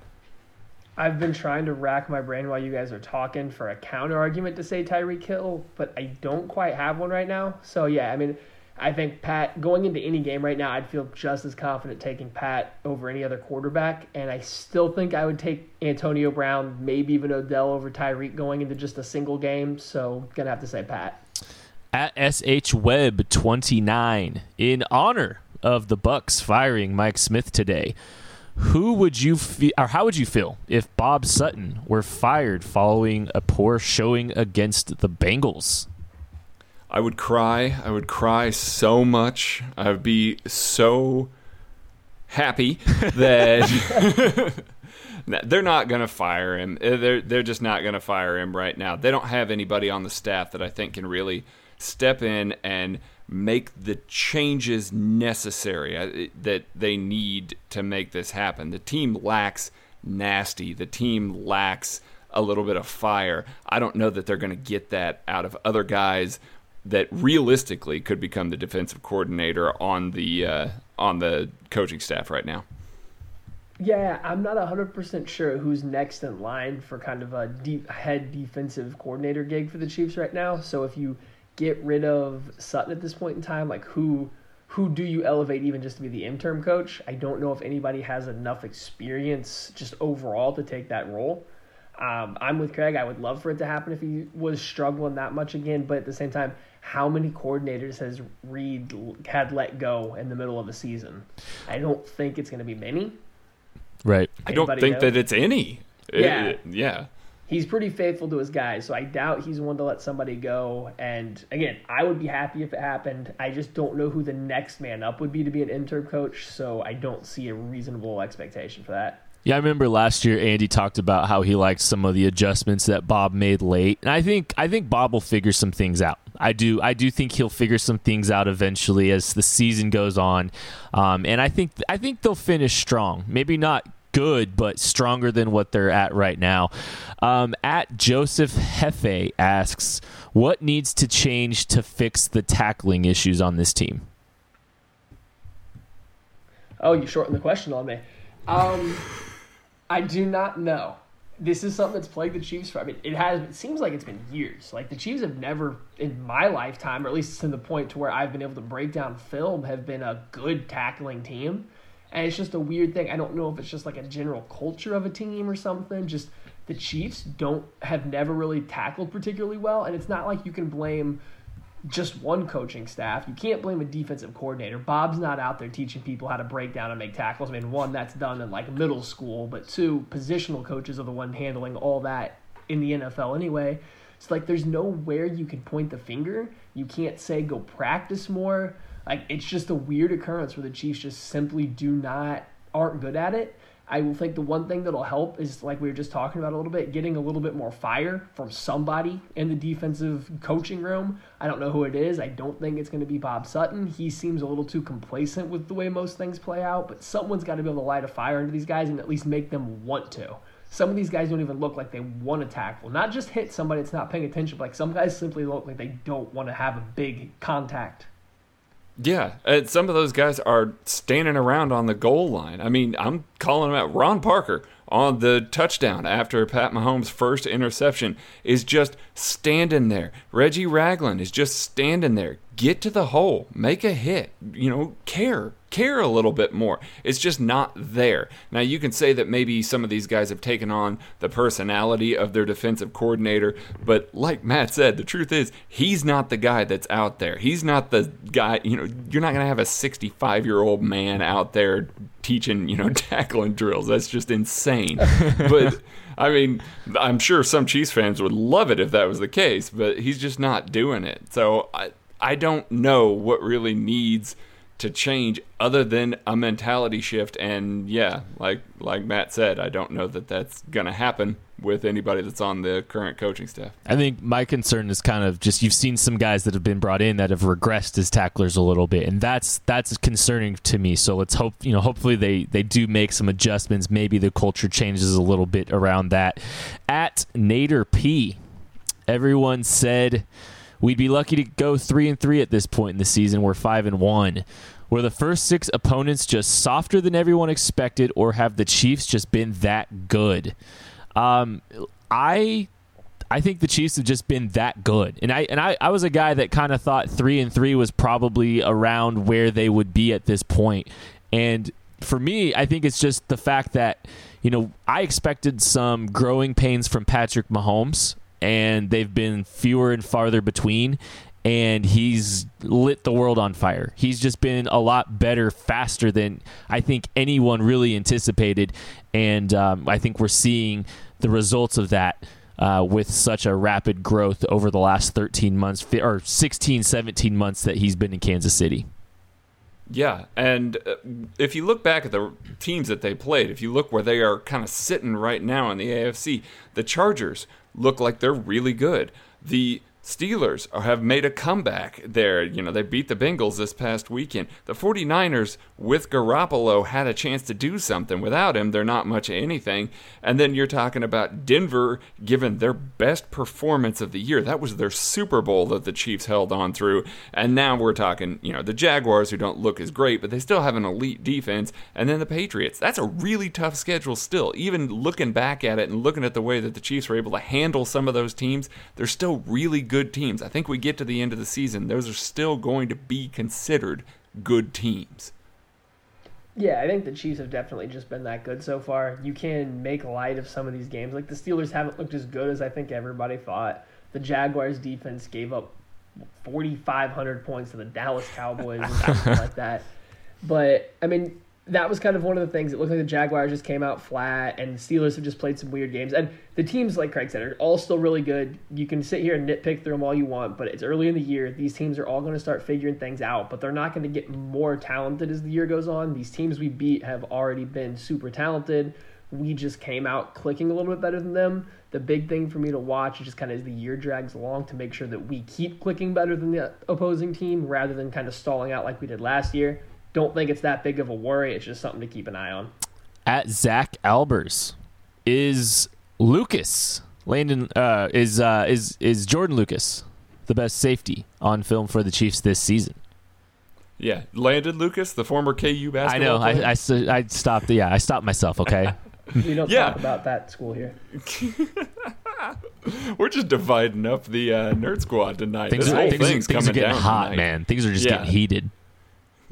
I've been trying to rack my brain while you guys are talking for a counter argument to say Tyreek Hill, but I don't quite have one right now. So yeah, I mean, I think Pat going into any game right now, I'd feel just as confident taking Pat over any other quarterback, and I still think I would take Antonio Brown, maybe even Odell over Tyreek going into just a single game. So gonna have to say Pat. At sh web twenty nine in honor of the Bucks firing Mike Smith today. Who would you feel, or how would you feel if Bob Sutton were fired following a poor showing against the Bengals? I would cry. I would cry so much. I would be so happy that they're not going to fire him. Uh, they're they're just not going to fire him right now. They don't have anybody on the staff that I think can really step in and make the changes necessary uh, that they need to make this happen. The team lacks nasty. The team lacks a little bit of fire. I don't know that they're going to get that out of other guys that realistically could become the defensive coordinator on the uh, on the coaching staff right now. Yeah, I'm not 100% sure who's next in line for kind of a deep head defensive coordinator gig for the Chiefs right now. So if you get rid of Sutton at this point in time, like who who do you elevate even just to be the interim coach? I don't know if anybody has enough experience just overall to take that role. Um, I'm with Craig. I would love for it to happen if he was struggling that much again, but at the same time, how many coordinators has Reid had let go in the middle of a season? I don't think it's going to be many. Right. I don't think know? that it's any. Yeah. It, yeah. He's pretty faithful to his guys, so I doubt he's one to let somebody go. And again, I would be happy if it happened. I just don't know who the next man up would be to be an interim coach, so I don't see a reasonable expectation for that. Yeah, I remember last year Andy talked about how he liked some of the adjustments that Bob made late, and I think I think Bob will figure some things out. I do I do think he'll figure some things out eventually as the season goes on, um, and I think I think they'll finish strong. Maybe not good, but stronger than what they're at right now. Um, at Joseph Hefe asks, what needs to change to fix the tackling issues on this team? Oh, you shortened the question on me. Um, I do not know. This is something that's plagued the Chiefs for. I mean, it has. It seems like it's been years. Like the Chiefs have never, in my lifetime, or at least to the point to where I've been able to break down film, have been a good tackling team. And it's just a weird thing. I don't know if it's just like a general culture of a team or something. Just the Chiefs don't have never really tackled particularly well, and it's not like you can blame just one coaching staff. You can't blame a defensive coordinator. Bob's not out there teaching people how to break down and make tackles. I mean, one, that's done in like middle school, but two, positional coaches are the one handling all that in the NFL anyway. It's like there's nowhere you can point the finger. You can't say go practice more. Like it's just a weird occurrence where the Chiefs just simply do not aren't good at it. I will think the one thing that'll help is like we were just talking about a little bit, getting a little bit more fire from somebody in the defensive coaching room. I don't know who it is. I don't think it's going to be Bob Sutton. He seems a little too complacent with the way most things play out, but someone's got to be able to light a fire into these guys and at least make them want to. Some of these guys don't even look like they want to tackle. Not just hit somebody that's not paying attention, but like some guys simply look like they don't want to have a big contact yeah, and some of those guys are standing around on the goal line. I mean, I'm calling him out. Ron Parker on the touchdown after Pat Mahomes' first interception is just standing there. Reggie Ragland is just standing there. Get to the hole, make a hit, you know, care, care a little bit more. It's just not there. Now, you can say that maybe some of these guys have taken on the personality of their defensive coordinator, but like Matt said, the truth is he's not the guy that's out there. He's not the guy, you know, you're not going to have a 65 year old man out there teaching, you know, tackling drills. That's just insane. but I mean, I'm sure some Chiefs fans would love it if that was the case, but he's just not doing it. So I I don't know what really needs to change other than a mentality shift and yeah like like Matt said I don't know that that's going to happen with anybody that's on the current coaching staff. I think my concern is kind of just you've seen some guys that have been brought in that have regressed as tacklers a little bit and that's that's concerning to me. So let's hope, you know, hopefully they they do make some adjustments. Maybe the culture changes a little bit around that. At Nader P, everyone said We'd be lucky to go three and three at this point in the season. We're five and one. Were the first six opponents just softer than everyone expected, or have the Chiefs just been that good? Um, I I think the Chiefs have just been that good. And I and I, I was a guy that kind of thought three and three was probably around where they would be at this point. And for me, I think it's just the fact that, you know, I expected some growing pains from Patrick Mahomes and they've been fewer and farther between and he's lit the world on fire. He's just been a lot better, faster than I think anyone really anticipated, and um, I think we're seeing the results of that. Uh, with such a rapid growth over the last 13 months or 16, 17 months that he's been in Kansas City. Yeah, and uh, if you look back at the teams that they played, if you look where they are kind of sitting right now in the AFC, the Chargers look like they're really good. The Steelers have made a comeback there. You know, they beat the Bengals this past weekend. The 49ers, with Garoppolo, had a chance to do something. Without him, they're not much of anything. And then you're talking about Denver, given their best performance of the year. That was their Super Bowl that the Chiefs held on through. And now we're talking, you know, the Jaguars, who don't look as great, but they still have an elite defense. And then the Patriots. That's a really tough schedule still. Even looking back at it and looking at the way that the Chiefs were able to handle some of those teams, they're still really good teams. I think we get to the end of the season, those are still going to be considered good teams. Yeah, I think the Chiefs have definitely just been that good so far. You can make light of some of these games. Like the Steelers haven't looked as good as I think everybody thought. The Jaguars defense gave up 4,500 points to the Dallas Cowboys and something like that. But I mean, that was kind of one of the things. It looked like the Jaguars just came out flat, and Steelers have just played some weird games. And the teams, like Craig said, are all still really good. You can sit here and nitpick through them all you want, but it's early in the year. These teams are all going to start figuring things out, but they're not going to get more talented as the year goes on. These teams we beat have already been super talented. We just came out clicking a little bit better than them. The big thing for me to watch is just kind of as the year drags along to make sure that we keep clicking better than the opposing team rather than kind of stalling out like we did last year don't think it's that big of a worry. It's just something to keep an eye on. At Zach Albers is Lucas Landen uh, is uh, is is Jordan Lucas the best safety on film for the Chiefs this season? Yeah, Landen Lucas, the former KU basketball. I know. I, I, I stopped. Yeah, I stopped myself. Okay. We don't Yeah. talk about that school here. We're just dividing up the uh, nerd squad tonight. Things, this are, whole things, are- thing's things are getting down hot, tonight. man. Things are just Yeah. getting heated.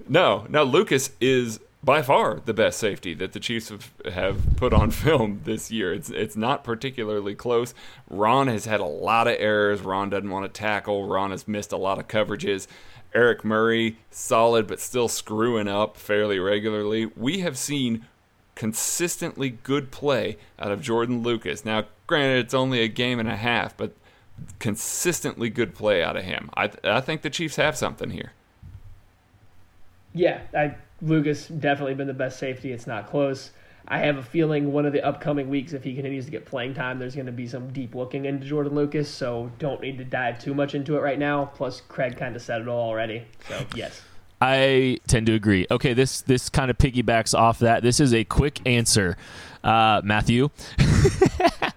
No, no, Lucas is by far the best safety that the Chiefs have, have put on film this year. It's it's not particularly close. Ron has had a lot of errors. Ron doesn't want to tackle. Ron has missed a lot of coverages. Eric Murray, solid but still screwing up fairly regularly. We have seen consistently good play out of Jordan Lucas. Now, granted, it's only a game and a half, but consistently good play out of him. I I think the Chiefs have something here. Yeah, I, Lucas definitely been the best safety. It's not close. I have a feeling one of the upcoming weeks, if he continues to get playing time, there's going to be some deep looking into Jordan Lucas. So don't need to dive too much into it right now. Plus, Craig kind of said it all already. So yes. I tend to agree. Okay, this this kind of piggybacks off that. This is a quick answer, uh, Matthew.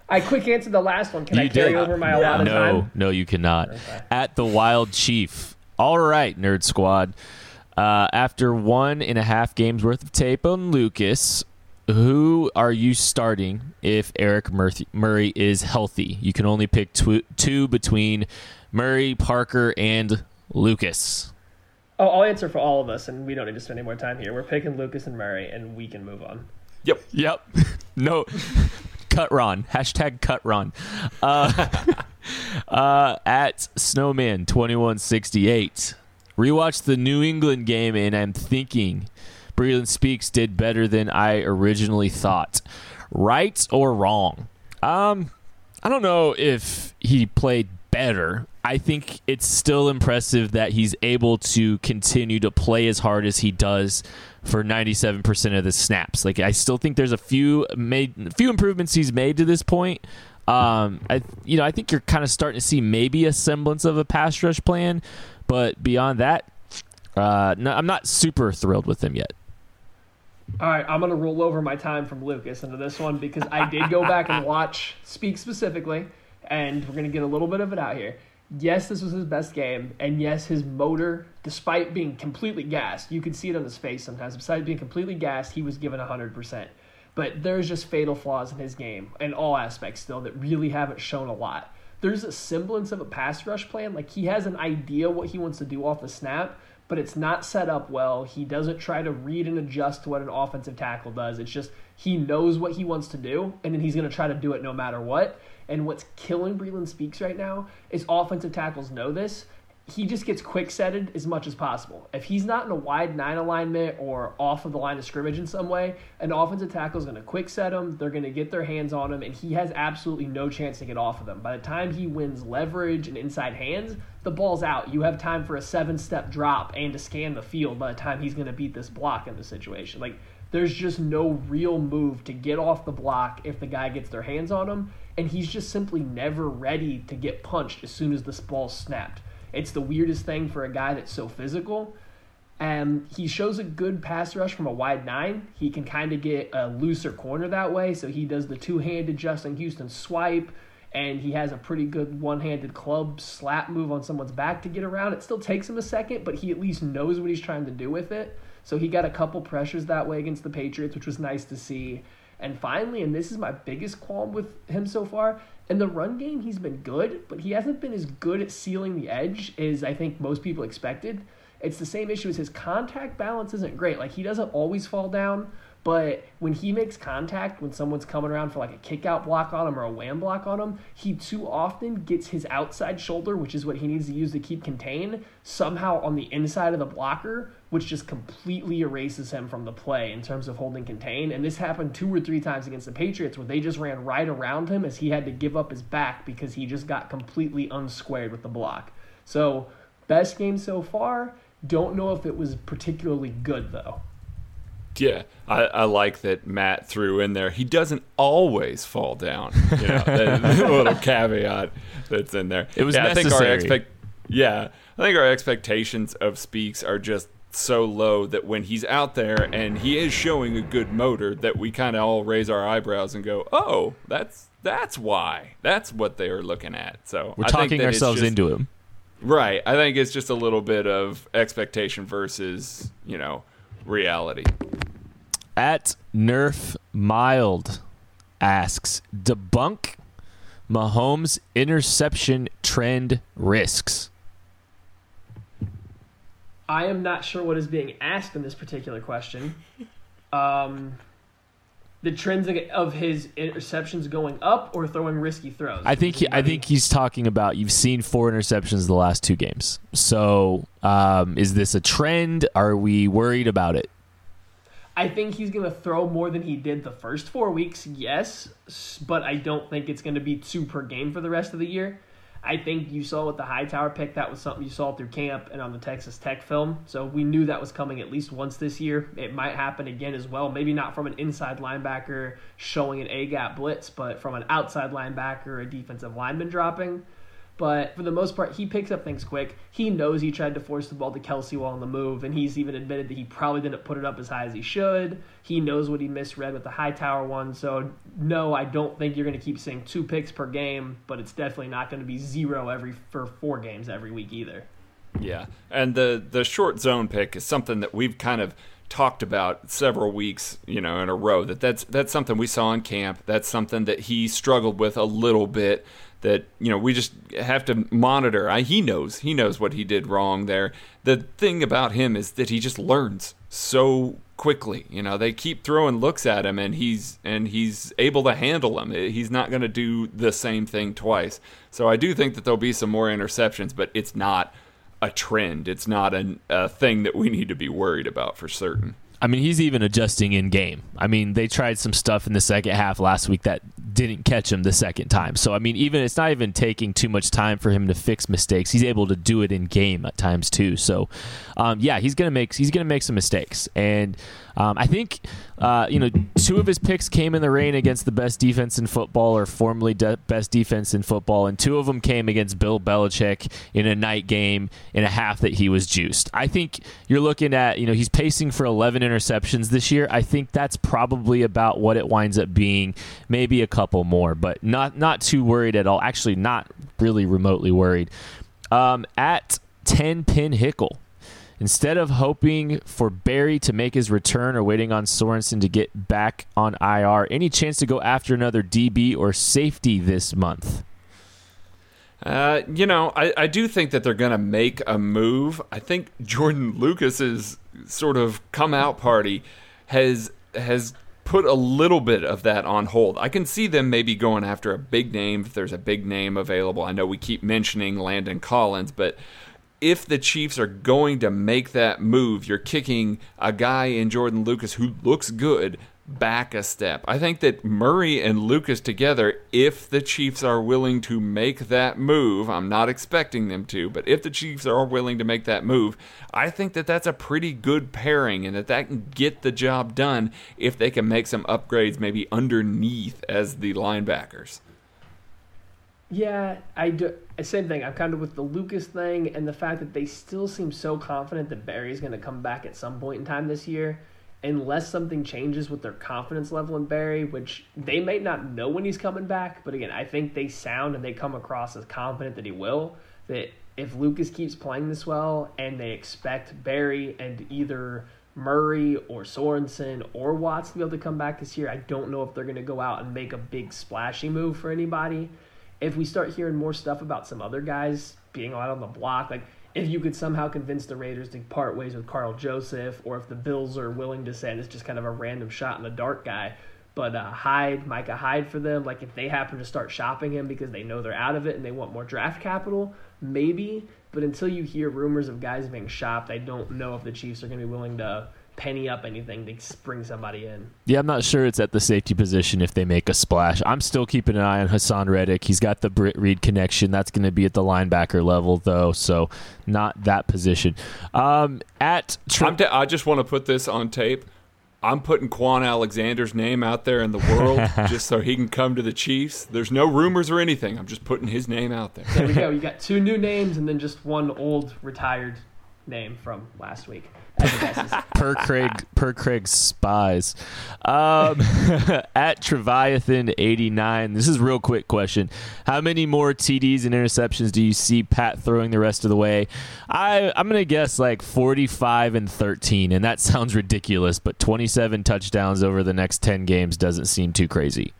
I quick answered the last one. Can I carry did. over my allotted no, time? no, you cannot. Okay. At the Wild Chief. All right, Nerd Squad. Uh, after one and a half games worth of tape on Lucas, who are you starting if Eric Murray is healthy? You can only pick tw- two between Murray, Parker, and Lucas. Oh, I'll answer for all of us, and we don't need to spend any more time here. We're picking Lucas and Murray, and we can move on. Yep. Yep. no. cut Ron. Hashtag cut Ron. Uh, uh, at Snowman2168. Rewatched the New England game and I'm thinking Breeland Speaks did better than I originally thought. Right or wrong? Um, I don't know if he played better. I think it's still impressive that he's able to continue to play as hard as he does for 97% of the snaps. Like I still think there's a few made few improvements he's made to this point. Um, I you know I think you're kind of starting to see maybe a semblance of a pass rush plan, but beyond that, uh, no, I'm not super thrilled with him yet. All right, I'm gonna roll over my time from Lucas into this one because I did go back and watch Speak specifically, and we're gonna get a little bit of it out here. Yes, this was his best game, and yes, his motor, despite being completely gassed, you could see it on his face sometimes. Besides being completely gassed, he was given 100%. But there's just fatal flaws in his game in all aspects still that really haven't shown a lot. There's a semblance of a pass rush plan. Like he has an idea what he wants to do off the snap, but it's not set up well. He doesn't try to read and adjust to what an offensive tackle does. It's just he knows what he wants to do, and then he's going to try to do it no matter what. And what's killing Breeland Speaks right now is offensive tackles know this. He just gets quick setted as much as possible. If he's not in a wide nine alignment or off of the line of scrimmage in some way, an offensive tackle is going to quick set him. They're going to get their hands on him, and he has absolutely no chance to get off of them. By the time he wins leverage and inside hands, the ball's out. You have time for a seven step drop and to scan the field by the time he's going to beat this block in the situation. Like, there's just no real move to get off the block if the guy gets their hands on him, and he's just simply never ready to get punched as soon as this ball's snapped. It's the weirdest thing for a guy that's so physical. And he shows a good pass rush from a wide nine. He can kind of get a looser corner that way. So he does the two handed Justin Houston swipe, and he has a pretty good one handed club slap move on someone's back to get around. It still takes him a second, but he at least knows what he's trying to do with it. So he got a couple pressures that way against the Patriots, which was nice to see. And finally, and this is my biggest qualm with him so far, in the run game, he's been good, but he hasn't been as good at sealing the edge as I think most people expected. It's the same issue as his contact balance isn't great. Like he doesn't always fall down, but when he makes contact, when someone's coming around for like a kick out block on him or a wham block on him, he too often gets his outside shoulder, which is what he needs to use to keep contained, somehow on the inside of the blocker, which just completely erases him from the play in terms of holding contain. And this happened two or three times against the Patriots where they just ran right around him as he had to give up his back because he just got completely unsquared with the block. So, best game so far. Don't know if it was particularly good though. Yeah, I, I like that Matt threw in there. He doesn't always fall down. You know, that, that little caveat that's in there. It was yeah, I think our necessary. expect. Yeah, I think our expectations of Speaks are just so low that when he's out there and he is showing a good motor, that we kind of all raise our eyebrows and go, "Oh, that's that's why. That's what they are looking at." So We're I think talking ourselves just- into him. Right. I think it's just a little bit of expectation versus you know reality. At Nerf Mild asks debunk Mahomes interception trend risks. I am not sure what is being asked in this particular question. Um, the trends of his interceptions going up or throwing risky throws. I think he, I think he's talking about you've seen four interceptions the last two games. So um, is this a trend? Are we worried about it? I think he's going to throw more than he did the first four weeks, yes, but I don't think it's going to be two per game for the rest of the year. I think you saw with the Hightower pick, that was something you saw through camp and on the Texas Tech film. So we knew that was coming at least once this year. It might happen again as well. Maybe not from an inside linebacker showing an A gap blitz, but from an outside linebacker, a defensive lineman dropping. But for the most part, he picks up things quick. He knows he tried to force the ball to Kelce while on the move, and he's even admitted that he probably didn't put it up as high as he should. He knows what he misread with the Hightower one. So, no, I don't think you're going to keep seeing two picks per game, but it's definitely not going to be zero every for four games every week either. Yeah, and the the short zone pick is something that we've kind of talked about several weeks, you know, in a row. That that's that's something we saw in camp. That's something that he struggled with a little bit that you know we just have to monitor. I, he knows he knows what he did wrong there. The thing about him is that he just learns so quickly. You know, they keep throwing looks at him, and he's and he's able to handle them. He's not going to do the same thing twice. So I do think that there'll be some more interceptions, but it's not a trend. It's not an, a thing that we need to be worried about for certain. I mean, he's even adjusting in game. I mean, they tried some stuff in the second half last week that didn't catch him the second time. So, I mean, even it's not even taking too much time for him to fix mistakes. He's able to do it in game at times too. So, um, yeah, he's gonna make he's gonna make some mistakes, and um, I think uh, you know two of his picks came in the rain against the best defense in football, or formerly de- best defense in football, and two of them came against Bill Belichick in a night game in a half that he was juiced. I think you're looking at you know he's pacing for 11 interceptions this year. I think that's probably about what it winds up being, maybe a couple more, but not not too worried at all. Actually, not really remotely worried. Um, at 10 pin Hickle. Instead of hoping for Berry to make his return or waiting on Sorensen to get back on IR, any chance to go after another DB or safety this month? Uh, you know, I, I do think that they're going to make a move. I think Jordan Lucas's sort of come out party has has put a little bit of that on hold. I can see them maybe going after a big name if there's a big name available. I know we keep mentioning Landon Collins, but if the Chiefs are going to make that move, you're kicking a guy in Jordan Lucas who looks good back a step. I think that Murray and Lucas together, if the Chiefs are willing to make that move, I'm not expecting them to, but if the Chiefs are willing to make that move, I think that that's a pretty good pairing and that that can get the job done if they can make some upgrades maybe underneath as the linebackers. Yeah, I do. Same thing. I'm kind of with the Lucas thing and the fact that they still seem so confident that Berry's going to come back at some point in time this year, unless something changes with their confidence level in Berry, which they may not know when he's coming back. But again, I think they sound and they come across as confident that he will. That if Lucas keeps playing this well and they expect Berry and either Murray or Sorensen or Watts to be able to come back this year, I don't know if they're going to go out and make a big splashy move for anybody if we start hearing more stuff about some other guys being out on the block, like if you could somehow convince the Raiders to part ways with Karl Joseph, or if the Bills are willing to send it's just kind of a random shot in the dark guy, but uh, Hyde, Micah Hyde for them, like if they happen to start shopping him because they know they're out of it and they want more draft capital, maybe. But until you hear rumors of guys being shopped, I don't know if the Chiefs are going to be willing to penny up anything to bring somebody in. Yeah, I'm not sure it's at the safety position if they make a splash. I'm still keeping an eye on Haason Reddick. He's got the Britt Reid connection. That's going to be at the linebacker level, though, so not that position. Um, at Trump, t- I just want to put this on tape. I'm putting Kwon Alexander's name out there in the world just so he can come to the Chiefs. There's no rumors or anything. I'm just putting his name out there. There we go. You got two new names and then just one old retired name from last week. per Craig per Craig spies. Um, at Treviathan eighty nine. This is real quick question. How many more TDs and interceptions do you see Pat throwing the rest of the way? I I'm gonna guess like forty five and thirteen, and that sounds ridiculous, but twenty seven touchdowns over the next ten games doesn't seem too crazy.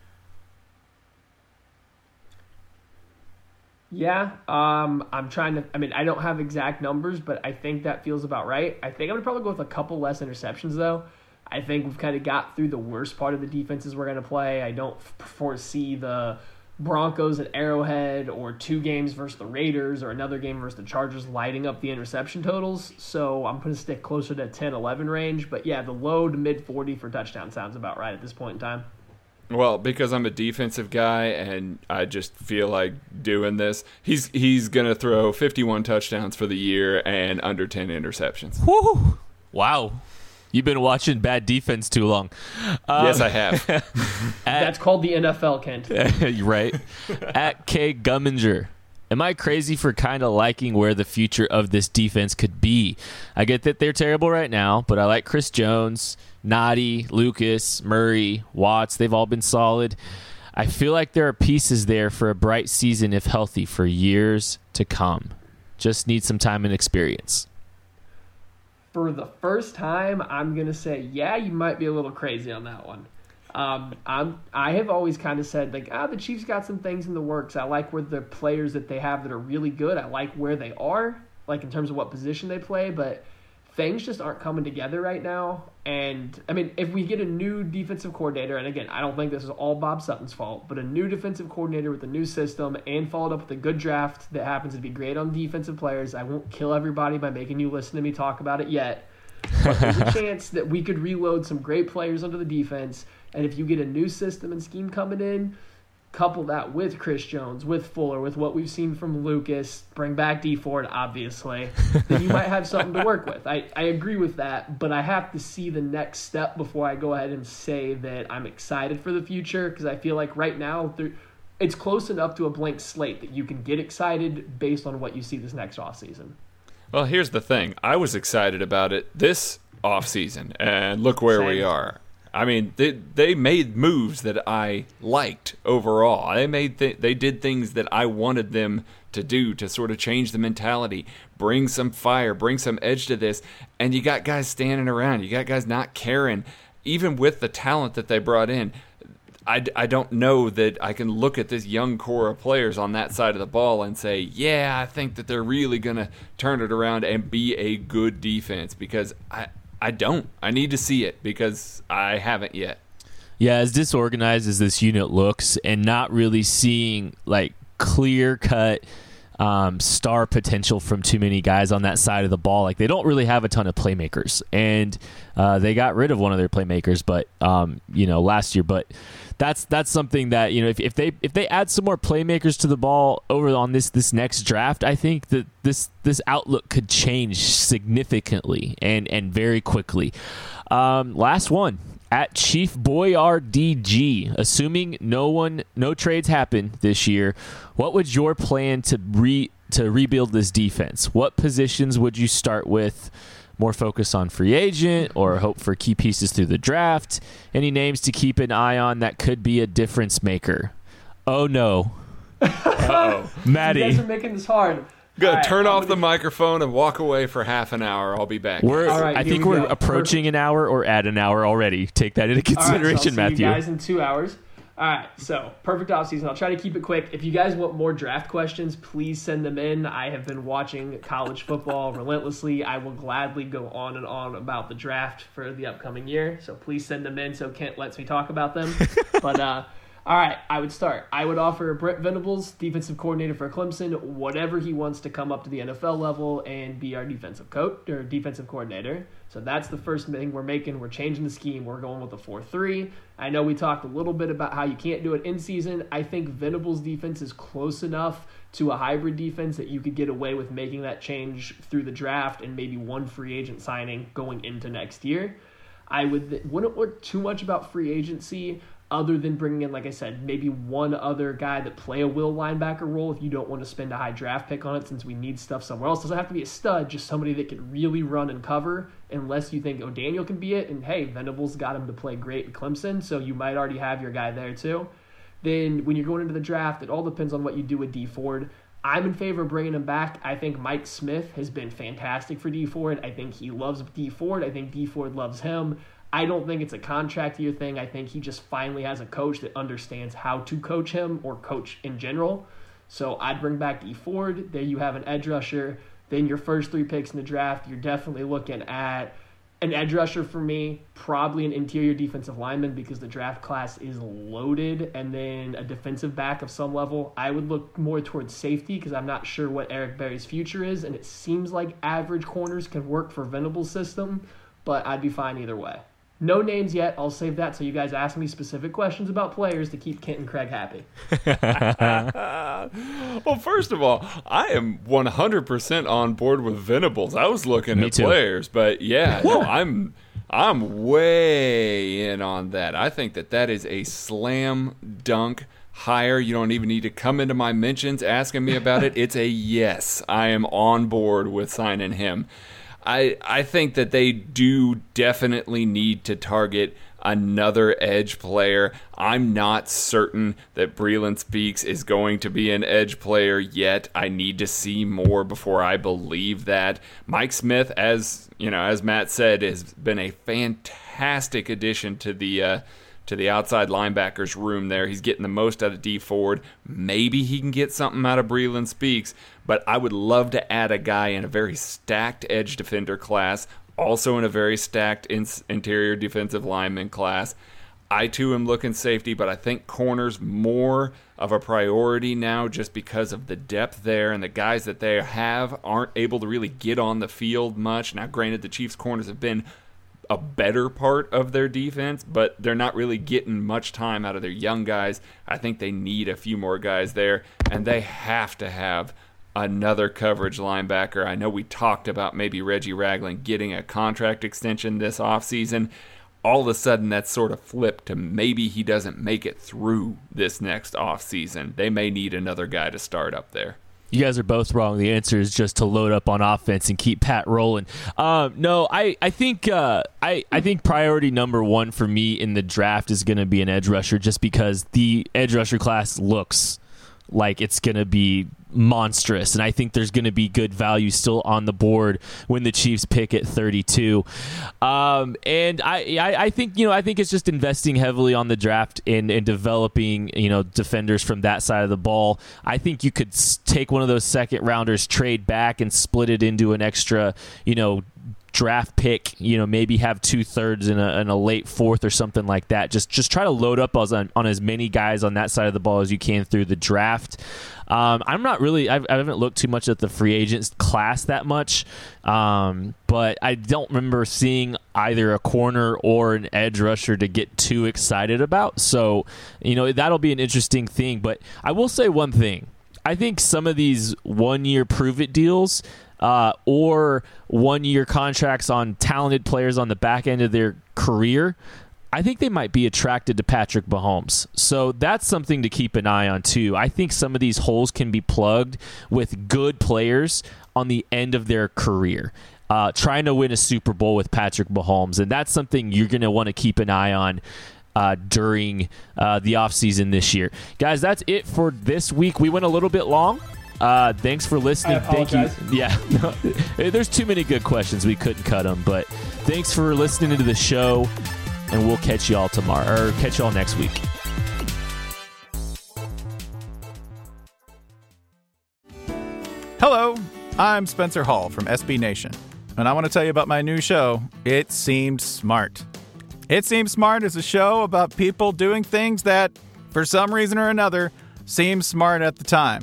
Yeah, um, I'm trying to. I mean, I don't have exact numbers, but I think that feels about right. I think I'm gonna probably go with a couple less interceptions though. I think we've kind of got through the worst part of the defenses we're gonna play. I don't foresee the Broncos at Arrowhead or two games versus the Raiders or another game versus the Chargers lighting up the interception totals. So I'm going to stick closer to 10 11 range. But yeah, the low to mid 40 for touchdown sounds about right at this point in time. Well, because I'm a defensive guy and I just feel like doing this, he's he's gonna throw 51 touchdowns for the year and under 10 interceptions. Woo! Wow, you've been watching bad defense too long. Um, yes, I have. That's called the NFL, Kent. right. At K Gumminger. Am I crazy for kind of liking where the future of this defense could be? I get that they're terrible right now, but I like Chris Jones. Nnadi, Lucas, Murray, Watts, they've all been solid. I feel like there are pieces there for a bright season if healthy for years to come. Just need some time and experience. For the first time, I'm gonna say, yeah, you might be a little crazy on that one. Um, I'm I have always kind of said like, ah, the Chiefs got some things in the works. I like where the players that they have that are really good. I like where they are, like in terms of what position they play, but things just aren't coming together right now. And I mean, if we get a new defensive coordinator, and again, I don't think this is all Bob Sutton's fault, but a new defensive coordinator with a new system and followed up with a good draft that happens to be great on defensive players, I won't kill everybody by making you listen to me talk about it yet. But there's a chance that we could reload some great players under the defense. And if you get a new system and scheme coming in, couple that with Chris Jones, with Fuller, with what we've seen from Lucas, bring back Dee Ford, obviously, then you might have something to work with. I, I agree with that, but I have to see the next step before I go ahead and say that I'm excited for the future because I feel like right now it's close enough to a blank slate that you can get excited based on what you see this next offseason. Well, here's the thing. I was excited about it this offseason, and look where Same. we are. I mean, they they made moves that I liked overall. They made th- they did things that I wanted them to do to sort of change the mentality, bring some fire, bring some edge to this. And you got guys standing around. You got guys not caring, even with the talent that they brought in. I, I don't know that I can look at this young core of players on that side of the ball and say, yeah, I think that they're really going to turn it around and be a good defense because I, I don't. I need to see it because I haven't yet. Yeah, as disorganized as this unit looks, and not really seeing like clear cut um, star potential from too many guys on that side of the ball. Like they don't really have a ton of playmakers, and uh, they got rid of one of their playmakers, but um, you know last year. But that's that's something that you know if, if they if they add some more playmakers to the ball over on this this next draft, I think that this this outlook could change significantly and and very quickly. Um, last one at Chief Boyar DG. Assuming no one no trades happen this year, what would your plan to re to rebuild this defense? What positions would you start with? More focus on free agent or mm-hmm. hope for key pieces through the draft? Any names to keep an eye on that could be a difference maker? Oh no. oh Maddie. You guys are making this hard. Go Right, turn I'm off gonna... the microphone and walk away for half an hour. I'll be back. We're, I think we are approaching Perfect. an hour or at an hour already. Take that into consideration, right, so Matthew. You guys in two hours. All right, so perfect offseason. I'll try to keep it quick. If you guys want more draft questions, please send them in. I have been watching college football relentlessly. I will gladly go on and on about the draft for the upcoming year. So please send them in so Kent lets me talk about them. but uh, all right, I would start. I would offer Brent Venables, defensive coordinator for Clemson, whatever he wants to come up to the NFL level and be our defensive coach or defensive coordinator. So that's the first thing we're making. We're changing the scheme. We're going with a 4 3. I know we talked a little bit about how you can't do it in season. I think Venables' defense is close enough to a hybrid defense that you could get away with making that change through the draft and maybe one free agent signing going into next year. I would wouldn't worry too much about free agency other than bringing in, like I said, maybe one other guy that play a will linebacker role if you don't want to spend a high draft pick on it since we need stuff somewhere else. Doesn't have to be a stud, just somebody that can really run and cover unless you think oh, O'Daniel can be it. And hey, Venables got him to play great in Clemson, so you might already have your guy there too. Then when you're going into the draft, it all depends on what you do with Dee Ford. I'm in favor of bringing him back. I think Mike Smith has been fantastic for Dee Ford. I think he loves Dee Ford. I think Dee Ford loves him. I don't think it's a contract year thing. I think he just finally has a coach that understands how to coach him or coach in general. So I'd bring back Dee Ford. There you have an edge rusher. Then your first three picks in the draft, you're definitely looking at an edge rusher for me, probably an interior defensive lineman because the draft class is loaded, and then a defensive back of some level. I would look more towards safety because I'm not sure what Eric Berry's future is, and it seems like average corners can work for Venables' system, but I'd be fine either way. No names yet. I'll save that so you guys ask me specific questions about players to keep Kent and Craig happy. well, first of all, I am 100% on board with Venables. I was looking Me at too. players, but yeah, no, I'm I'm way in on that. I think that that is a slam dunk hire. You don't even need to come into my mentions asking me about it. It's a yes. I am on board with signing him. I I think that they do definitely need to target another edge player. I'm not certain that Breeland Speaks is going to be an edge player yet. I need to see more before I believe that. Mike Smith, as you know, as Matt said, has been a fantastic addition to the uh, to the outside linebackers room there. He's getting the most out of Dee Ford. Maybe he can get something out of Breeland Speaks, but I would love to add a guy in a very stacked edge defender class, also in a very stacked in- interior defensive lineman class. I too am looking safety, but I think corners more of a priority now just because of the depth there and the guys that they have aren't able to really get on the field much. Now, granted, the Chiefs' corners have been a better part of their defense, but they're not really getting much time out of their young guys. I think they need a few more guys there, and they have to have another coverage linebacker. I know we talked about maybe Reggie Ragland getting a contract extension this offseason. All of a sudden, that's sort of flipped to maybe he doesn't make it through this next offseason. They may need another guy to start up there. You guys are both wrong. The answer is just to load up on offense and keep Pat rolling. Um, no, I I think uh, I I think priority number one for me in the draft is going to be an edge rusher, just because the edge rusher class looks like it's going to be monstrous, and I think there's going to be good value still on the board when the Chiefs pick at 32. Um, and I, I I think you know I think it's just investing heavily on the draft and, and developing you know defenders from that side of the ball. I think you could take one of those second rounders, trade back, and split it into an extra you know draft pick, you know, maybe have two thirds in a, in a late fourth or something like that. Just just try to load up on, on as many guys on that side of the ball as you can through the draft. Um, I'm not really, I've, I haven't looked too much at the free agents class that much, um, but I don't remember seeing either a corner or an edge rusher to get too excited about. So, you know, that'll be an interesting thing. But I will say one thing. I think some of these one year prove it deals uh, or one year contracts on talented players on the back end of their career, I think they might be attracted to Patrick Mahomes. So that's something to keep an eye on, too. I think some of these holes can be plugged with good players on the end of their career. Uh, trying to win a Super Bowl with Patrick Mahomes. And that's something you're going to want to keep an eye on uh, during uh, the offseason this year. Guys, that's it for this week. We went a little bit long. Uh, thanks for listening. I. Thank you. Yeah, no, there's too many good questions. We couldn't cut them. But thanks for listening to the show, and we'll catch y'all tomorrow or catch y'all next week. Hello, I'm Spencer Hall from SB Nation, and I want to tell you about my new show, It Seemed Smart. It Seems Smart is a show about people doing things that, for some reason or another, seem smart at the time.